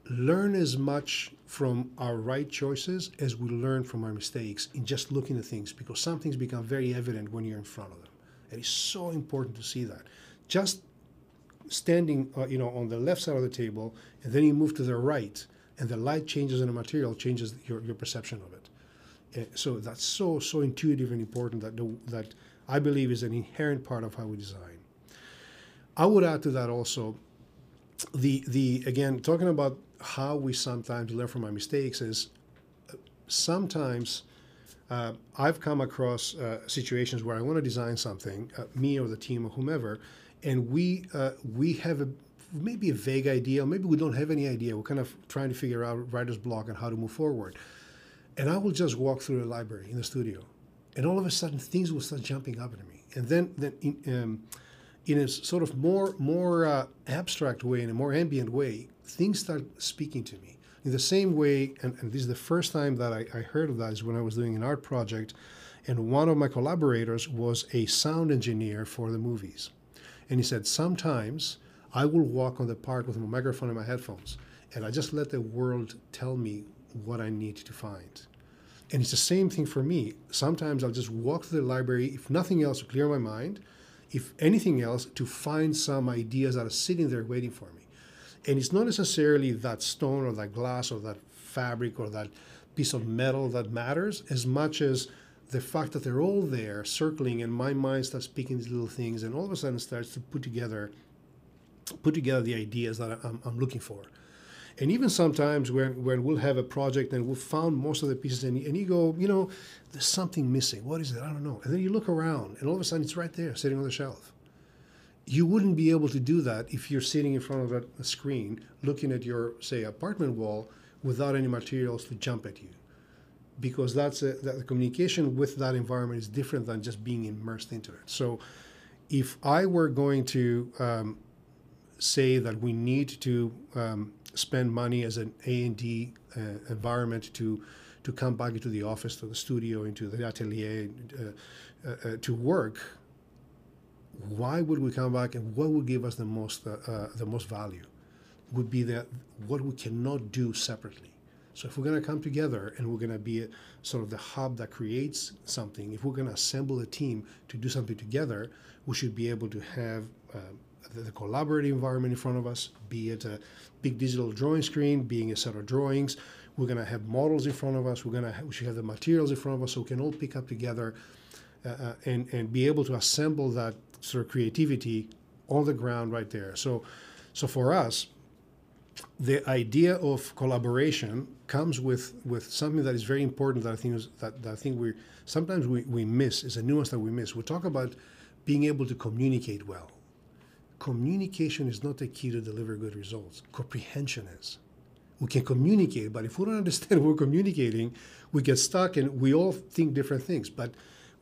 learn as much from our right choices as we learn from our mistakes in just looking at things because some things become very evident when you're in front of them. It is so important to see that. Just standing, uh, you know, on the left side of the table, and then you move to the right, and the light changes in the material changes your, your perception of it. Uh, so that's so so intuitive and important that the, that I believe is an inherent part of how we design. I would add to that also the the again talking about how we sometimes learn from our mistakes is uh, sometimes uh, I've come across uh, situations where I want to design something, uh, me or the team or whomever, and we uh, we have a maybe a vague idea, maybe we don't have any idea. We're kind of trying to figure out writer's block and how to move forward. And I will just walk through the library in the studio and all of a sudden things will start jumping up at me. And then, then in, um, in a sort of more more uh, abstract way, in a more ambient way, things start speaking to me. In the same way, and, and this is the first time that I, I heard of that is when I was doing an art project, and one of my collaborators was a sound engineer for the movies, and he said sometimes I will walk on the park with my microphone and my headphones, and I just let the world tell me what I need to find. And it's the same thing for me. Sometimes I'll just walk to the library, if nothing else, to clear my mind, if anything else, to find some ideas that are sitting there waiting for me. And it's not necessarily that stone or that glass or that fabric or that piece of metal that matters as much as the fact that they're all there circling and my mind starts picking these little things and all of a sudden starts to put together put together the ideas that I'm, I'm looking for. And even sometimes when, when we'll have a project and we've found most of the pieces and, and you go you know there's something missing. What is it? I don't know. And then you look around and all of a sudden it's right there sitting on the shelf. You wouldn't be able to do that if you're sitting in front of a, a screen looking at your say apartment wall without any materials to jump at you because that's a, that the communication with that environment is different than just being immersed into it. So, if I were going to um, say that we need to um, spend money as an A and D uh, environment to to come back into the office, to the studio, into the atelier, uh, uh, uh to work, why would we come back, and what would give us the most uh, uh, the most value? Would be that what we cannot do separately so if we're going to come together and we're going to be sort of the hub that creates something, if we're going to assemble a team to do something together, we should be able to have uh, the, the, collaborative environment in front of us, be it a big digital drawing screen, being a set of drawings. We're going to have models in front of us. We're going to we should have the materials in front of us so we can all pick up together uh, uh, and and be able to assemble that sort of creativity on the ground right there. So so for us, the idea of collaboration comes with, with something that is very important that I think is, that, that I think we sometimes we, we miss is a nuance that we miss. We talk about being able to communicate well. Communication is not the key to deliver good results. Comprehension is. We can communicate, but if we don't understand what we're communicating, we get stuck and we all think different things. But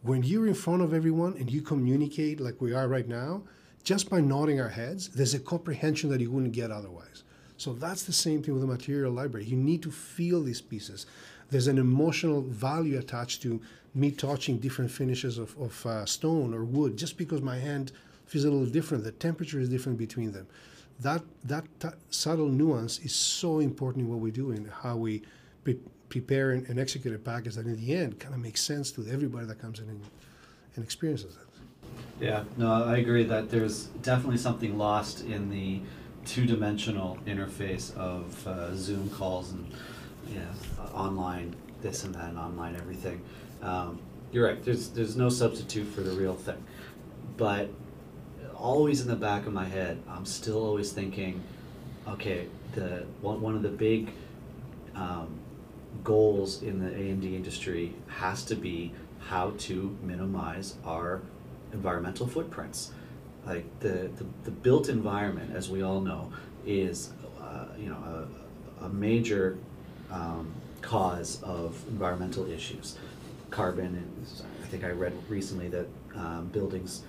when you're in front of everyone and you communicate like we are right now, just by nodding our heads, there's a comprehension that you wouldn't get otherwise. So that's the same thing with the material library. You need to feel these pieces. There's an emotional value attached to me touching different finishes of, of uh, stone or wood just because my hand feels a little different. The temperature is different between them. That, that t- subtle nuance is so important in what we do and how we pre- prepare and, and, execute a package that in the end kind of makes sense to everybody that comes in and, and experiences it. Yeah, no, I agree that there's definitely something lost in the two-dimensional interface of uh, Zoom calls and yeah, uh, online this and that and online everything. Um, you're right. There's there's no substitute for the real thing, but always in the back of my head, I'm still always thinking, okay, the one one of the big um, goals in the A&D industry has to be how to minimize our environmental footprints like the, the, the built environment, as we all know, is uh, you know a, a major um, cause of environmental issues. Carbon, and I think I read recently that um, buildings,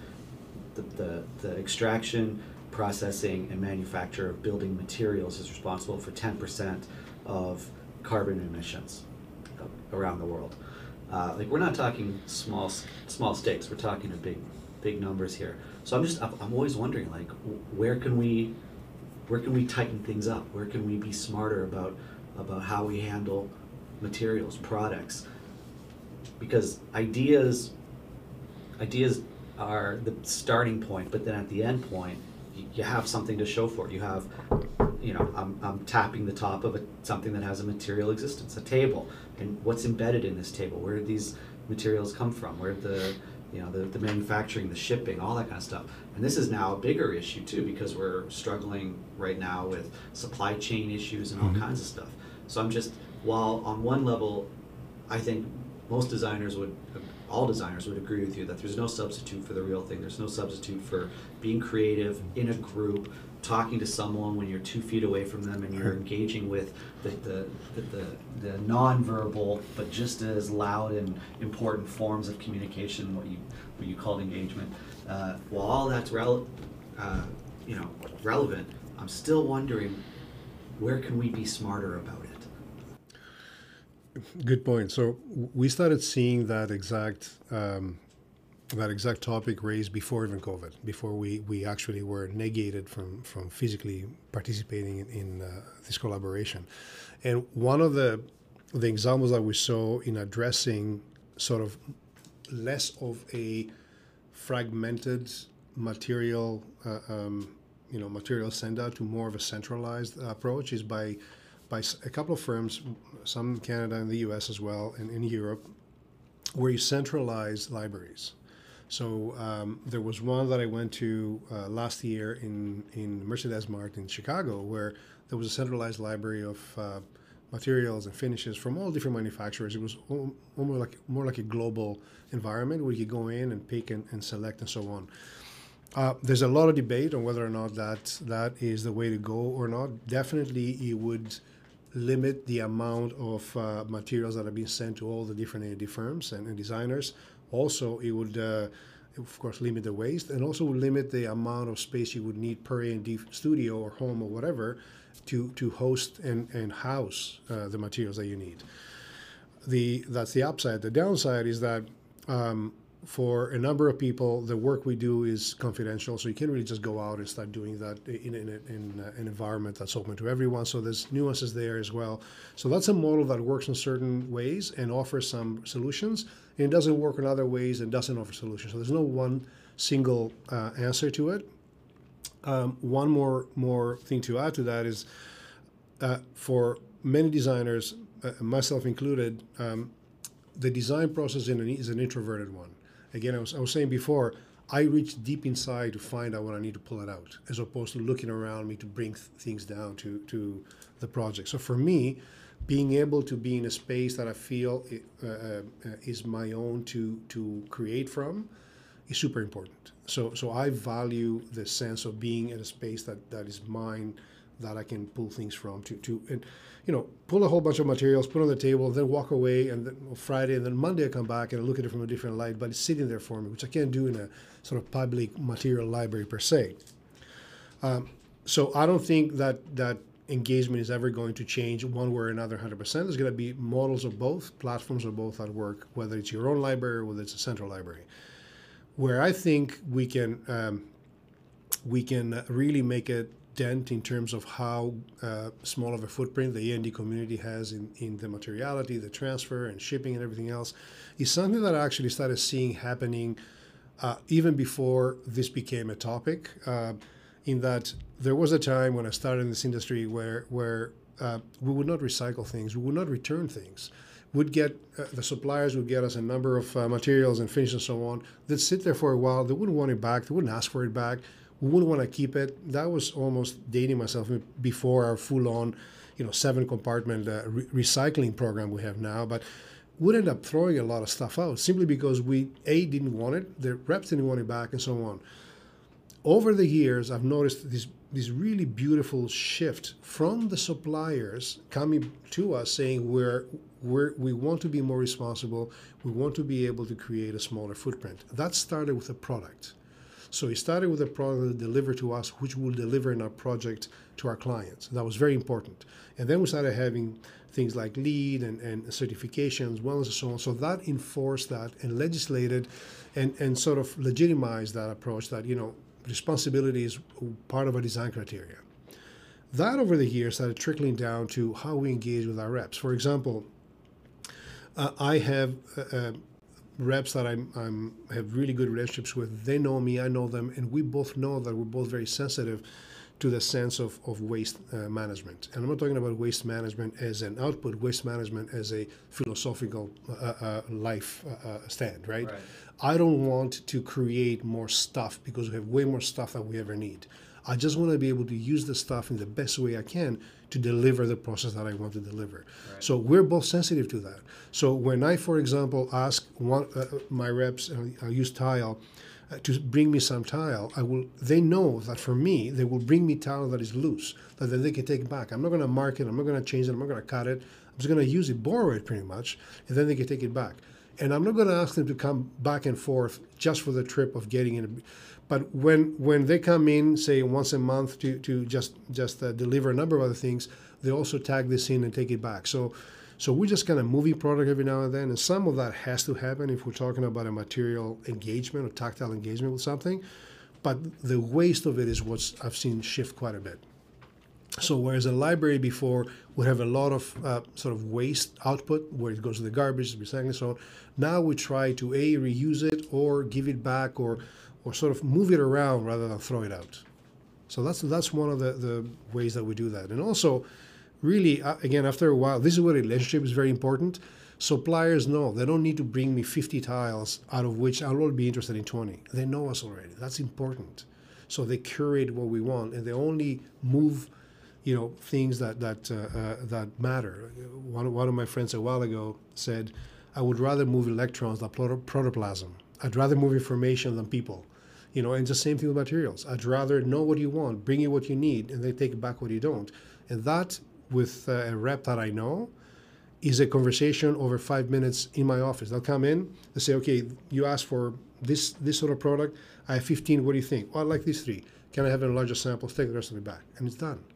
the, the, the extraction, processing, and manufacture of building materials is responsible for 10% of carbon emissions around the world. Uh, like we're not talking small small stakes. We're talking big big numbers here. So I'm just I'm always wondering like where can we where can we tighten things up? Where can we be smarter about about how we handle materials, products? Because ideas ideas are the starting point, but then at the end point, you have something to show for it. You have, you know, I'm, I'm tapping the top of a, something that has a material existence, a table, and what's embedded in this table. Where did these materials come from? Where the you know, the, the manufacturing, the shipping, all that kind of stuff. And this is now a bigger issue too because we're struggling right now with supply chain issues and all mm-hmm. kinds of stuff. So I'm just, while on one level, I think most designers would, all designers would agree with you that there's no substitute for the real thing. There's no substitute for being creative in a group, talking to someone when you're two feet away from them and you're engaging with the, the, the, the, non-verbal but just as loud and important forms of communication, what you, what you called engagement. Uh, while all that's rel- uh, you know, relevant, I'm still wondering where can we be smarter about it? Good point. So we started seeing that exact um, that exact topic raised before even COVID, before we, we actually were negated from, from physically participating in, in uh, this collaboration. And one of the, the examples that we saw in addressing sort of less of a fragmented material, uh, um, you know, material send out to more of a centralized approach is by by a couple of firms, some in Canada and the U.S. as well, and in Europe, where you centralize libraries. So um, there was one that I went to uh, last year in in Merchandise Mart in Chicago, where there was a centralized library of uh, materials and finishes from all different manufacturers. It was almost like more like a global environment where you go in and pick and, and select and so on. Uh, there's a lot of debate on whether or not that that is the way to go or not. Definitely, it would limit the amount of uh, materials that are being sent to all the different A&D firms and, and designers. Also, it would, uh, of course, limit the waste and also limit the amount of space you would need per A&D studio or home or whatever to, to host and, and house uh, the materials that you need. The, that's the upside. The downside is that um, for a number of people, the work we do is confidential, so you can't really just go out and start doing that in, in, in uh, an environment that's open to everyone. So there's nuances there as well. So that's a model that works in certain ways and offers some solutions, and it doesn't work in other ways and doesn't offer solutions. So there's no one single uh, answer to it. Um, one more more thing to add to that is uh, for many designers, uh, myself included, um, the design process is an introverted one again, I was, I was saying before, I reach deep inside to find out what I need to pull it out, as opposed to looking around me to bring th- things down to, to the project. So for me, being able to be in a space that I feel it, uh, uh, is my own to to create from is super important. So so I value the sense of being in a space that, that is mine, that I can pull things from to to and you know, pull a whole bunch of materials, put on the table, then walk away, and then Friday, and then Monday I come back and I look at it from a different light, but it's sitting there for me, which I can't do in a sort of public material library per se. Um, so I don't think that that engagement is ever going to change one way or another 100%. There's going to be models of both, platforms of both at work, whether it's your own library or whether it's a central library. Where I think we can um, we can really make it dent in terms of how uh, small of a footprint the A&D community has in, in the materiality, the transfer, and shipping and everything else is something that I actually started seeing happening uh, even before this became a topic. Uh, in that there was a time when I started in this industry where where uh, we would not recycle things, we would not return things. Would get uh, the suppliers would get us a number of uh, materials and finishes and so on. They'd sit there for a while. They wouldn't want it back. They wouldn't ask for it back we wouldn't want to keep it. That was almost dating myself before our full-on, you know, seven compartment uh, re- recycling program we have now. But would end up throwing a lot of stuff out simply because we a didn't want it, the reps didn't want it back, and so on. Over the years, I've noticed this this really beautiful shift from the suppliers coming to us saying we're, we're we want to be more responsible, we want to be able to create a smaller footprint. That started with a product so we started with a product delivered to us, which will deliver in our project to our clients. That was very important. And then we started having things like LEED and, and certifications, wellness, and so on. So that enforced that and legislated and, and sort of legitimized that approach that, you know, responsibility is part of our design criteria. That over the years started trickling down to how we engage with our reps. For example, uh, I have uh, uh reps that I'm, I'm have really good relationships with. They know me, I know them, and we both know that we're both very sensitive to the sense of, of waste uh, management. And I'm not talking about waste management as an output, waste management as a philosophical uh, uh, life uh, uh, stand, right? right? I don't want to create more stuff because we have way more stuff than we ever need. I just want to be able to use the stuff in the best way I can to deliver the process that I want to deliver. Right. So we're both sensitive to that. So when I, for example, ask one uh, my reps, uh, I use tile. Uh, to bring me some tile, I will. They know that for me, they will bring me tile that is loose, that then they can take back. I'm not going to mark it. I'm not going to change it. I'm not going to cut it. I'm just going to use it, borrow it pretty much, and then they can take it back. And I'm not going to ask them to come back and forth just for the trip of getting in. But when when they come in, say once a month to, to just just uh, deliver a number of other things, they also tag this in and take it back. So So we're just kind of moving product every now and then, and some of that has to happen if we're talking about a material engagement or tactile engagement with something. But the waste of it is what I've seen shift quite a bit. So whereas a library before would have a lot of uh, sort of waste output where it goes to the garbage, recycling, and so on, now we try to a reuse it or give it back or or sort of move it around rather than throw it out. So that's that's one of the, the ways that we do that. And also, really, uh, again, after a while, this is where relationship is very important. Suppliers know they don't need to bring me 50 tiles out of which I'll only be interested in 20. They know us already. That's important. So they curate what we want and they only move you know things that that uh, uh, that matter. One, one of my friends a while ago said, "I would rather move electrons than protoplasm. I'd rather move information than people." You know, and the same thing with materials. I'd rather know what you want, bring you what you need, and then take back what you don't. And that, with uh, a rep that I know, is a conversation over five minutes in my office. They'll come in, they say, "Okay, you asked for this this sort of product. I have 15. What do you think? Well, I like these three. Can I have a larger sample? Take the rest of it back, and it's done."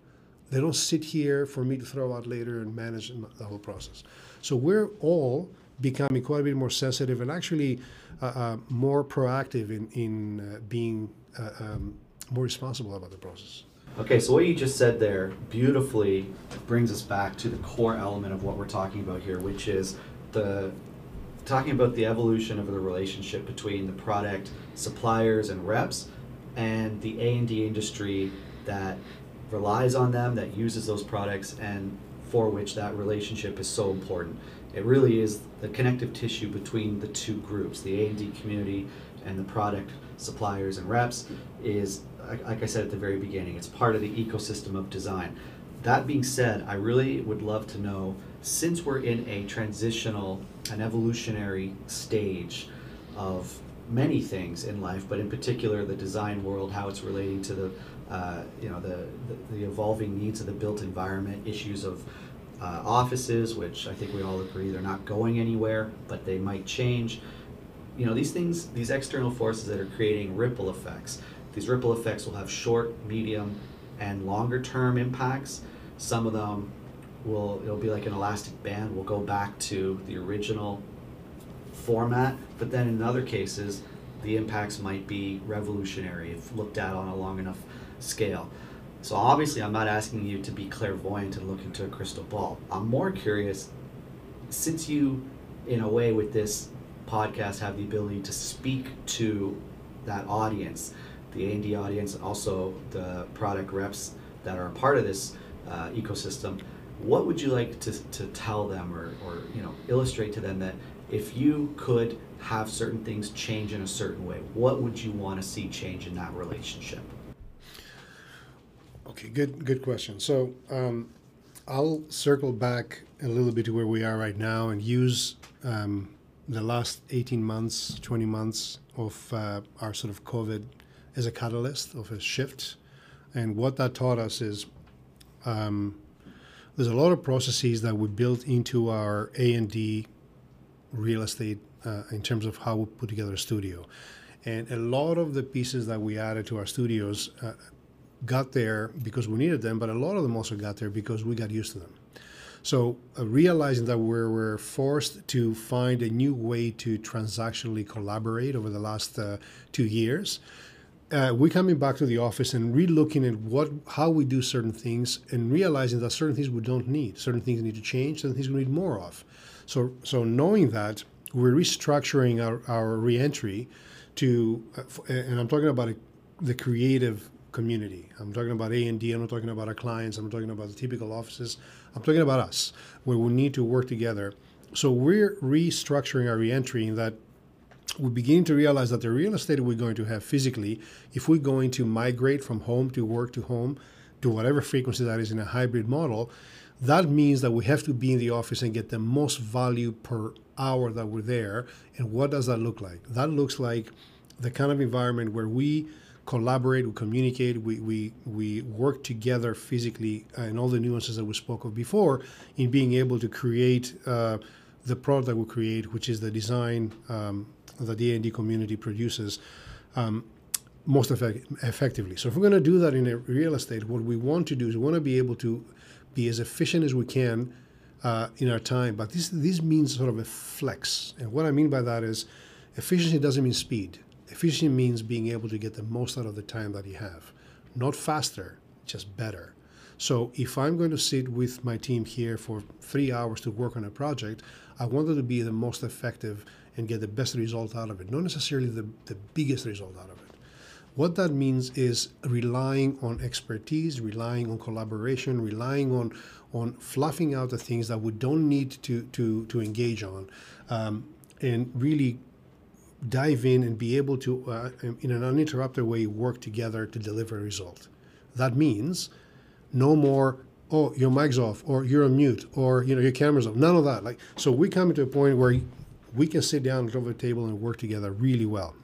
They don't sit here for me to throw out later and manage the whole process. So we're all becoming quite a bit more sensitive and actually uh, uh, more proactive in, in uh, being uh, um, more responsible about the process. Okay, so what you just said there beautifully brings us back to the core element of what we're talking about here, which is the talking about the evolution of the relationship between the product suppliers and reps and the A&D industry that relies on them, that uses those products, and for which that relationship is so important. It really is the connective tissue between the two groups, the A&D community and the product suppliers and reps is, like I said at the very beginning, it's part of the ecosystem of design. That being said, I really would love to know, since we're in a transitional, an evolutionary stage of many things in life, but in particular the design world, how it's relating to the uh, you know, the, the, the, evolving needs of the built environment, issues of uh, offices, which I think we all agree they're not going anywhere, but they might change. You know, these things, these external forces that are creating ripple effects, these ripple effects will have short, medium, and longer term impacts. Some of them will, it'll be like an elastic band, will go back to the original format, but then in other cases, the impacts might be revolutionary if looked at on a long enough scale. So obviously, I'm not asking you to be clairvoyant and look into a crystal ball. I'm more curious, since you, in a way, with this podcast, have the ability to speak to that audience, the A&D audience, and also the product reps that are a part of this uh, ecosystem. What would you like to, to tell them or, or you know illustrate to them that if you could have certain things change in a certain way, what would you want to see change in that relationship? Okay, good good question. So um, I'll circle back a little bit to where we are right now and use um, the last 18 months, 20 months of uh, our sort of COVID as a catalyst of a shift. And what that taught us is um, there's a lot of processes that we built into our A&D real estate uh, in terms of how we put together a studio. And a lot of the pieces that we added to our studios uh, got there because we needed them, but a lot of them also got there because we got used to them. So uh, realizing that we were forced to find a new way to transactionally collaborate over the last uh, two years, uh, we're coming back to the office and re-looking at what how we do certain things and realizing that certain things we don't need, certain things need to change, certain things we need more of. So so knowing that we're restructuring our, our reentry to, uh, and I'm talking about a, the creative community. I'm talking about A and D. I'm not talking about our clients. I'm not talking about the typical offices. I'm talking about us, where we need to work together. So we're restructuring our reentry in that we're beginning to realize that the real estate we're going to have physically, if we're going to migrate from home to work to home, to whatever frequency that is in a hybrid model, that means that we have to be in the office and get the most value per hour that we're there. And what does that look like? That looks like the kind of environment where we collaborate, we communicate, we, we, we work together physically uh, and all the nuances that we spoke of before in being able to create uh, the product we create, which is the design um, that the A&D community produces um, most effect- effectively. So if we're going to do that in real estate, what we want to do is we want to be able to be as efficient as we can uh, in our time. But this this means sort of a flex, and what I mean by that is efficiency doesn't mean speed. Efficiency means being able to get the most out of the time that you have, not faster, just better. So if I'm going to sit with my team here for three hours to work on a project, I want it to be the most effective and get the best result out of it, not necessarily the, the biggest result out of it. What that means is relying on expertise, relying on collaboration, relying on on fluffing out the things that we don't need to to to engage on, um, and really dive in and be able to, uh, in an uninterrupted way, work together to deliver a result. That means no more oh your mic's off or you're on mute or you know your camera's off. None of that. Like so we come to a point where we can sit down at over the table and work together really well.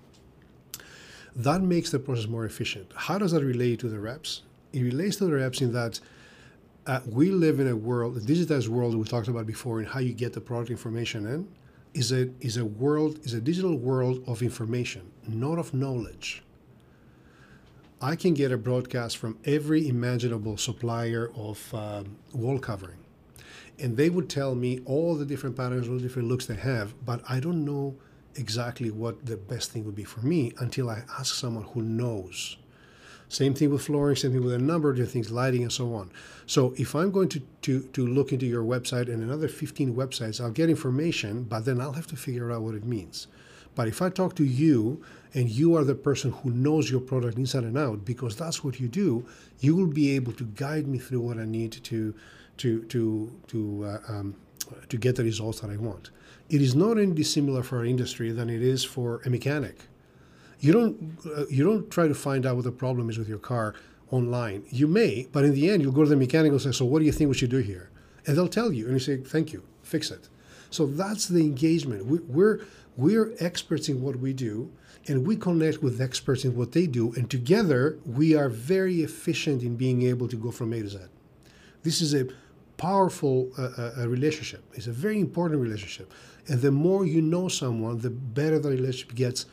That makes the process more efficient. How does that relate to the reps? It relates to the reps in that uh, we live in a world a digitized world we talked about before in how you get the product information in is a is a world is a digital world of information not of knowledge I can get a broadcast from every imaginable supplier of um, wall covering. And they would tell me all the different patterns, all the different looks they have, but I don't know exactly what the best thing would be for me until I ask someone who knows. Same thing with flooring, same thing with a number of different things, lighting and so on. So if I'm going to, to, to look into your website and another 15 websites, I'll get information, but then I'll have to figure out what it means. But if I talk to you and you are the person who knows your product inside and out, because that's what you do, you will be able to guide me through what I need to to to to uh, um, to get the results that I want. It is not any dissimilar for our industry than it is for a mechanic. You don't uh, you don't try to find out what the problem is with your car online. You may, but in the end, you'll go to the mechanic and say, "So what do you think we should do here?" And they'll tell you, and you say, "Thank you, fix it." So that's the engagement. We, we're we're experts in what we do, and we connect with experts in what they do, and together we are very efficient in being able to go from A to Z. This is a powerful uh, uh, relationship. It's a very important relationship, and the more you know someone, the better the relationship gets,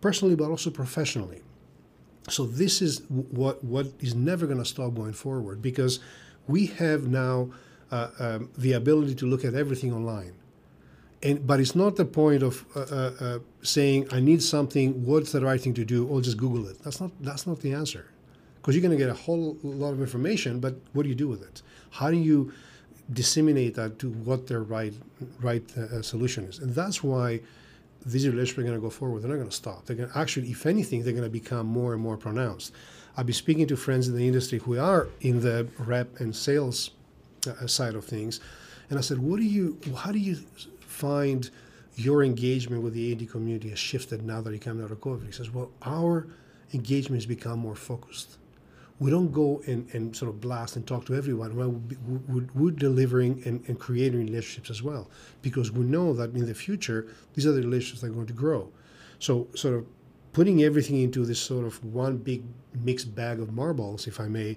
personally but also professionally. So this is what what is never going to stop going forward because we have now uh, um, the ability to look at everything online and but it's not the point of uh, uh, uh, saying I need something. What's the right thing to do? Or just Google it. That's not that's not the answer, because you're going to get a whole lot of information. But what do you do with it? How do you disseminate that to what their right right uh, uh solution is? And that's why these relationships are going to go forward. They're not going to stop. They're going to actually, if anything, they're going to become more and more pronounced. I'll be speaking to friends in the industry who are in the rep and sales uh, side of things, and I said, "What do you? How do you?" find your engagement with the AD community has shifted now that you come out of COVID? He says, well, our engagement has become more focused. We don't go and, and sort of blast and talk to everyone. Well, we're, we're delivering and, and creating relationships as well because we know that in the future, these are the relationships that are going to grow. So, sort of putting everything into this sort of one big mixed bag of marbles, if I may,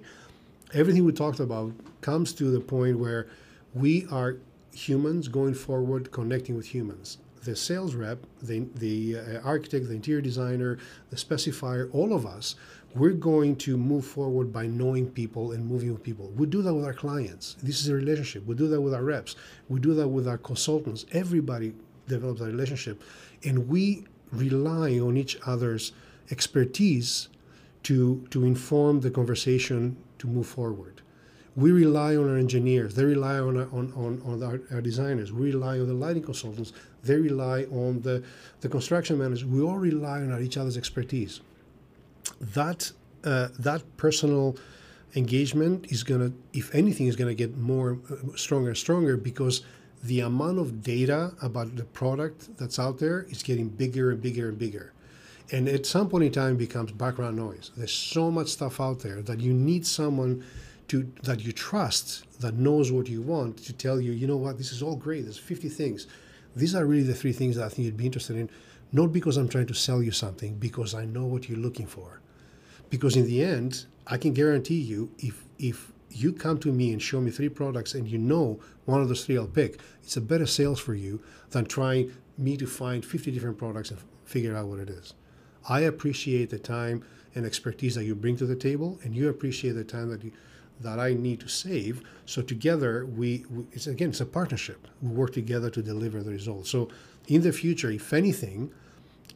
everything we talked about comes to the point where we are humans going forward connecting with humans the sales rep the, the uh, architect the interior designer the specifier all of us we're going to move forward by knowing people and moving with people we do that with our clients this is a relationship we do that with our reps we do that with our consultants everybody develops a relationship and we rely on each other's expertise to to inform the conversation to move forward we rely on our engineers. They rely on, our, on, on, on our, our, designers. We rely on the lighting consultants. They rely on the, the construction managers. We all rely on each other's expertise. That, uh, that personal engagement is going to, if anything, is going to get more uh, stronger and stronger because the amount of data about the product that's out there is getting bigger and bigger and bigger. And at some point in time, becomes background noise. There's so much stuff out there that you need someone – to that you trust that knows what you want to tell you, you know what, this is all great. There's 50 things. These are really the three things that I think you'd be interested in. Not because I'm trying to sell you something, because I know what you're looking for. Because in the end, I can guarantee you, if if you come to me and show me three products and you know one of those three I'll pick, it's a better sales for you than trying me to find 50 different products and figure out what it is. I appreciate the time and expertise that you bring to the table, and you appreciate the time that you that I need to save. So together, we, we it's again, it's a partnership. We work together to deliver the results. So in the future, if anything,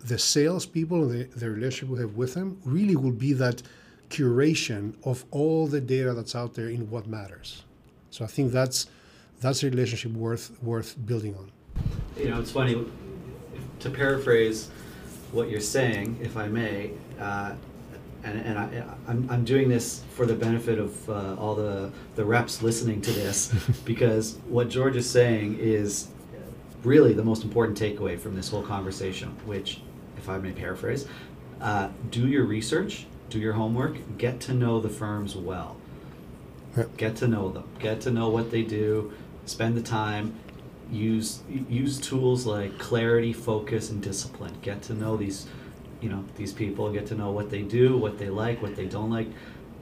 the salespeople and the, the relationship we have with them really will be that curation of all the data that's out there in what matters. So I think that's that's a relationship worth worth building on. You know, it's funny to paraphrase what you're saying, if I may. Uh, and, and I, I'm, I'm doing this for the benefit of uh, all the, the reps listening to this because what George is saying is really the most important takeaway from this whole conversation, which, if I may paraphrase, uh, do your research, do your homework, get to know the firms well. Yep. Get to know them, get to know what they do, spend the time, use use tools like clarity, focus, and discipline. Get to know these you know these people. Get to know what they do what they like what they don't like.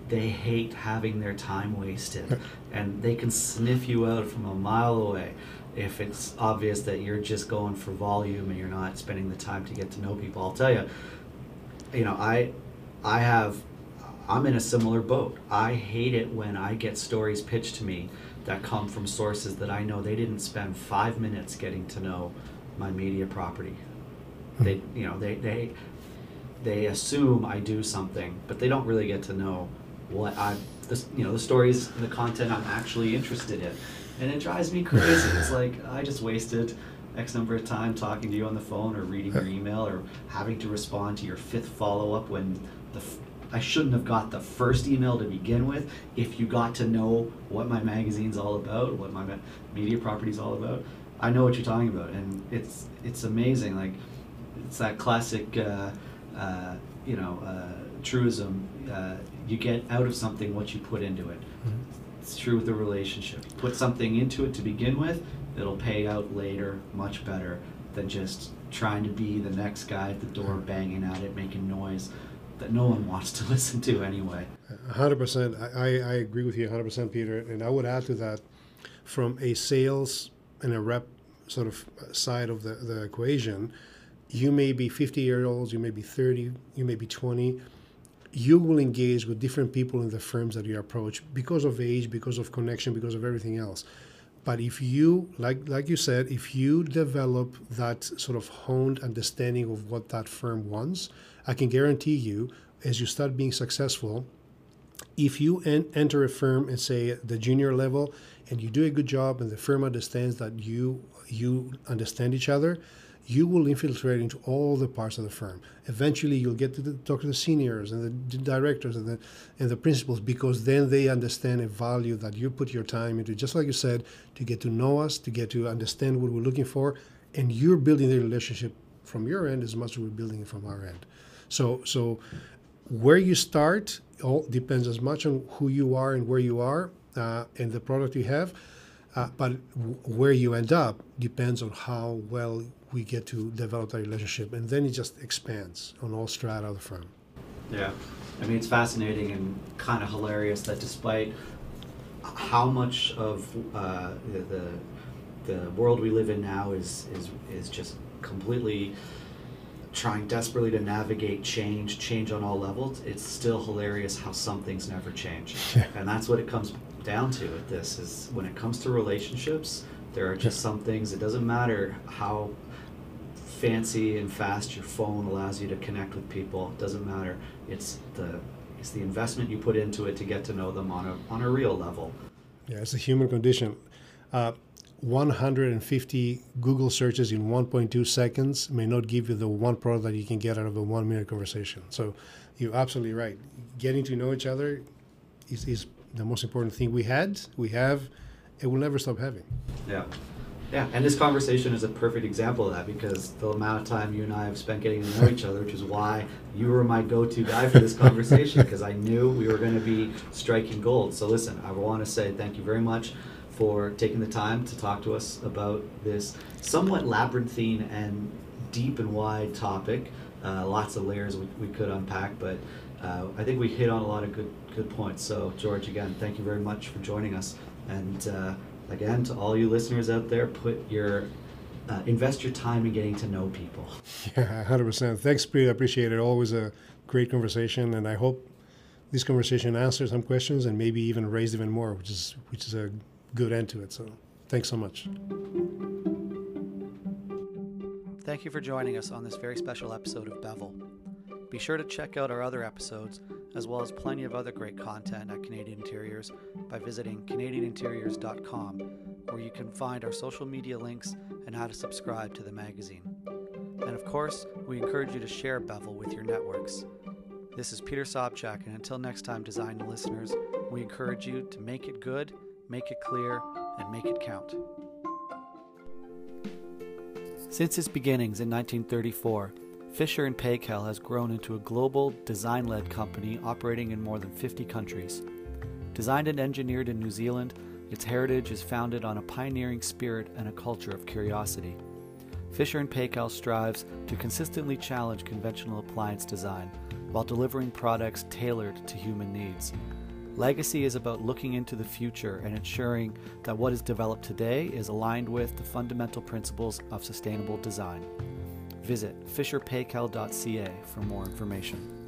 They hate having their time wasted. And they can sniff you out from a mile away if it's obvious that you're just going for volume and you're not spending the time to get to know people i'll tell you you know i i have i'm in a similar boat. I hate it when i get stories pitched to me that come from sources that i know they didn't spend five minutes getting to know my media property. Hmm. They you know they they they assume I do something, but they don't really get to know what I, you know, the stories and the content I'm actually interested in, and it drives me crazy. it's like I just wasted X number of time talking to you on the phone or reading your email or having to respond to your fifth follow up when the f- I shouldn't have got the first email to begin with. If you got to know what my magazine's all about, what my media property's all about, I know what you're talking about, and it's it's amazing. Like it's that classic. Uh, uh, you know, uh, truism, uh, you get out of something what you put into it. It's true with a relationship. Put something into it to begin with, it'll pay out later much better than just trying to be the next guy at the door hmm. banging at it, making noise that no one wants to listen to anyway. 100%. I, I agree with you 100%, Peter. And I would add to that from a sales and a rep sort of uh, side of the, the equation, you may be 50 years old, you may be 30, you may be 20. You will engage with different people in the firms that you approach because of age, because of connection, because of everything else. But if you, like like you said, if you develop that sort of honed understanding of what that firm wants, I can guarantee you, as you start being successful, if you en- enter a firm and say the junior level, and you do a good job, and the firm understands that you you understand each other, you will infiltrate into all the parts of the firm. Eventually, you'll get to the, talk to the seniors and the directors and the and the principals because then they understand a value that you put your time into. Just like you said, to get to know us, to get to understand what we're looking for, and you're building the relationship from your end as much as we're building it from our end. So so where you start all depends as much on who you are and where you are uh, and the product you have. Uh, but w- where you end up depends on how well we get to develop that relationship, and then it just expands on all strata of the firm. Yeah, I mean it's fascinating and kind of hilarious that despite how much of uh, the, the, the world we live in now is is is just completely trying desperately to navigate change, change on all levels, it's still hilarious how some things never change. Yeah. And that's what it comes down to with this is when it comes to relationships, there are just some things, it doesn't matter how fancy and fast your phone allows you to connect with people. It doesn't matter. It's the it's the investment you put into it to get to know them on a on a real level. Yeah, it's a human condition. Uh, 150 Google searches in 1.2 seconds may not give you the one product that you can get out of a one minute conversation. So you're absolutely right. Getting to know each other is, is the most important thing we had, we have, and we'll never stop having. Yeah. Yeah, and this conversation is a perfect example of that because the amount of time you and I have spent getting to know each other, which is why you were my go-to guy for this conversation because I knew we were going to be striking gold. So listen, I want to say thank you very much for taking the time to talk to us about this somewhat labyrinthine and deep and wide topic. Uh, lots of layers we, we could unpack, but uh, I think we hit on a lot of good good points. So George, again, thank you very much for joining us and. Uh, again, to all you listeners out there, put your uh, invest your time in getting to know people. Yeah, hundred percent. Thanks, Pete. I appreciate it. Always a great conversation, and I hope this conversation answer some questions and maybe even raised even more, which is which is a good end to it. So thanks so much. Thank you for joining us on this very special episode of Bevel. Be sure to check out our other episodes, as well as plenty of other great content at Canadian Interiors by visiting CanadianInteriors.com, where you can find our social media links and how to subscribe to the magazine. And of course, we encourage you to share Bevel with your networks. This is Peter Sobchak, and until next time, design listeners, we encourage you to make it good, make it clear, and make it count. Since its beginnings in 1934, Fisher and Paykel has grown into a global, design led company operating in more than 50 countries. Designed and engineered in New Zealand, its heritage is founded on a pioneering spirit and a culture of curiosity. Fisher and Paykel strives to consistently challenge conventional appliance design while delivering products tailored to human needs. Legacy is about looking into the future and ensuring that what is developed today is aligned with the fundamental principles of sustainable design. Visit fisherpaykel.ca for more information.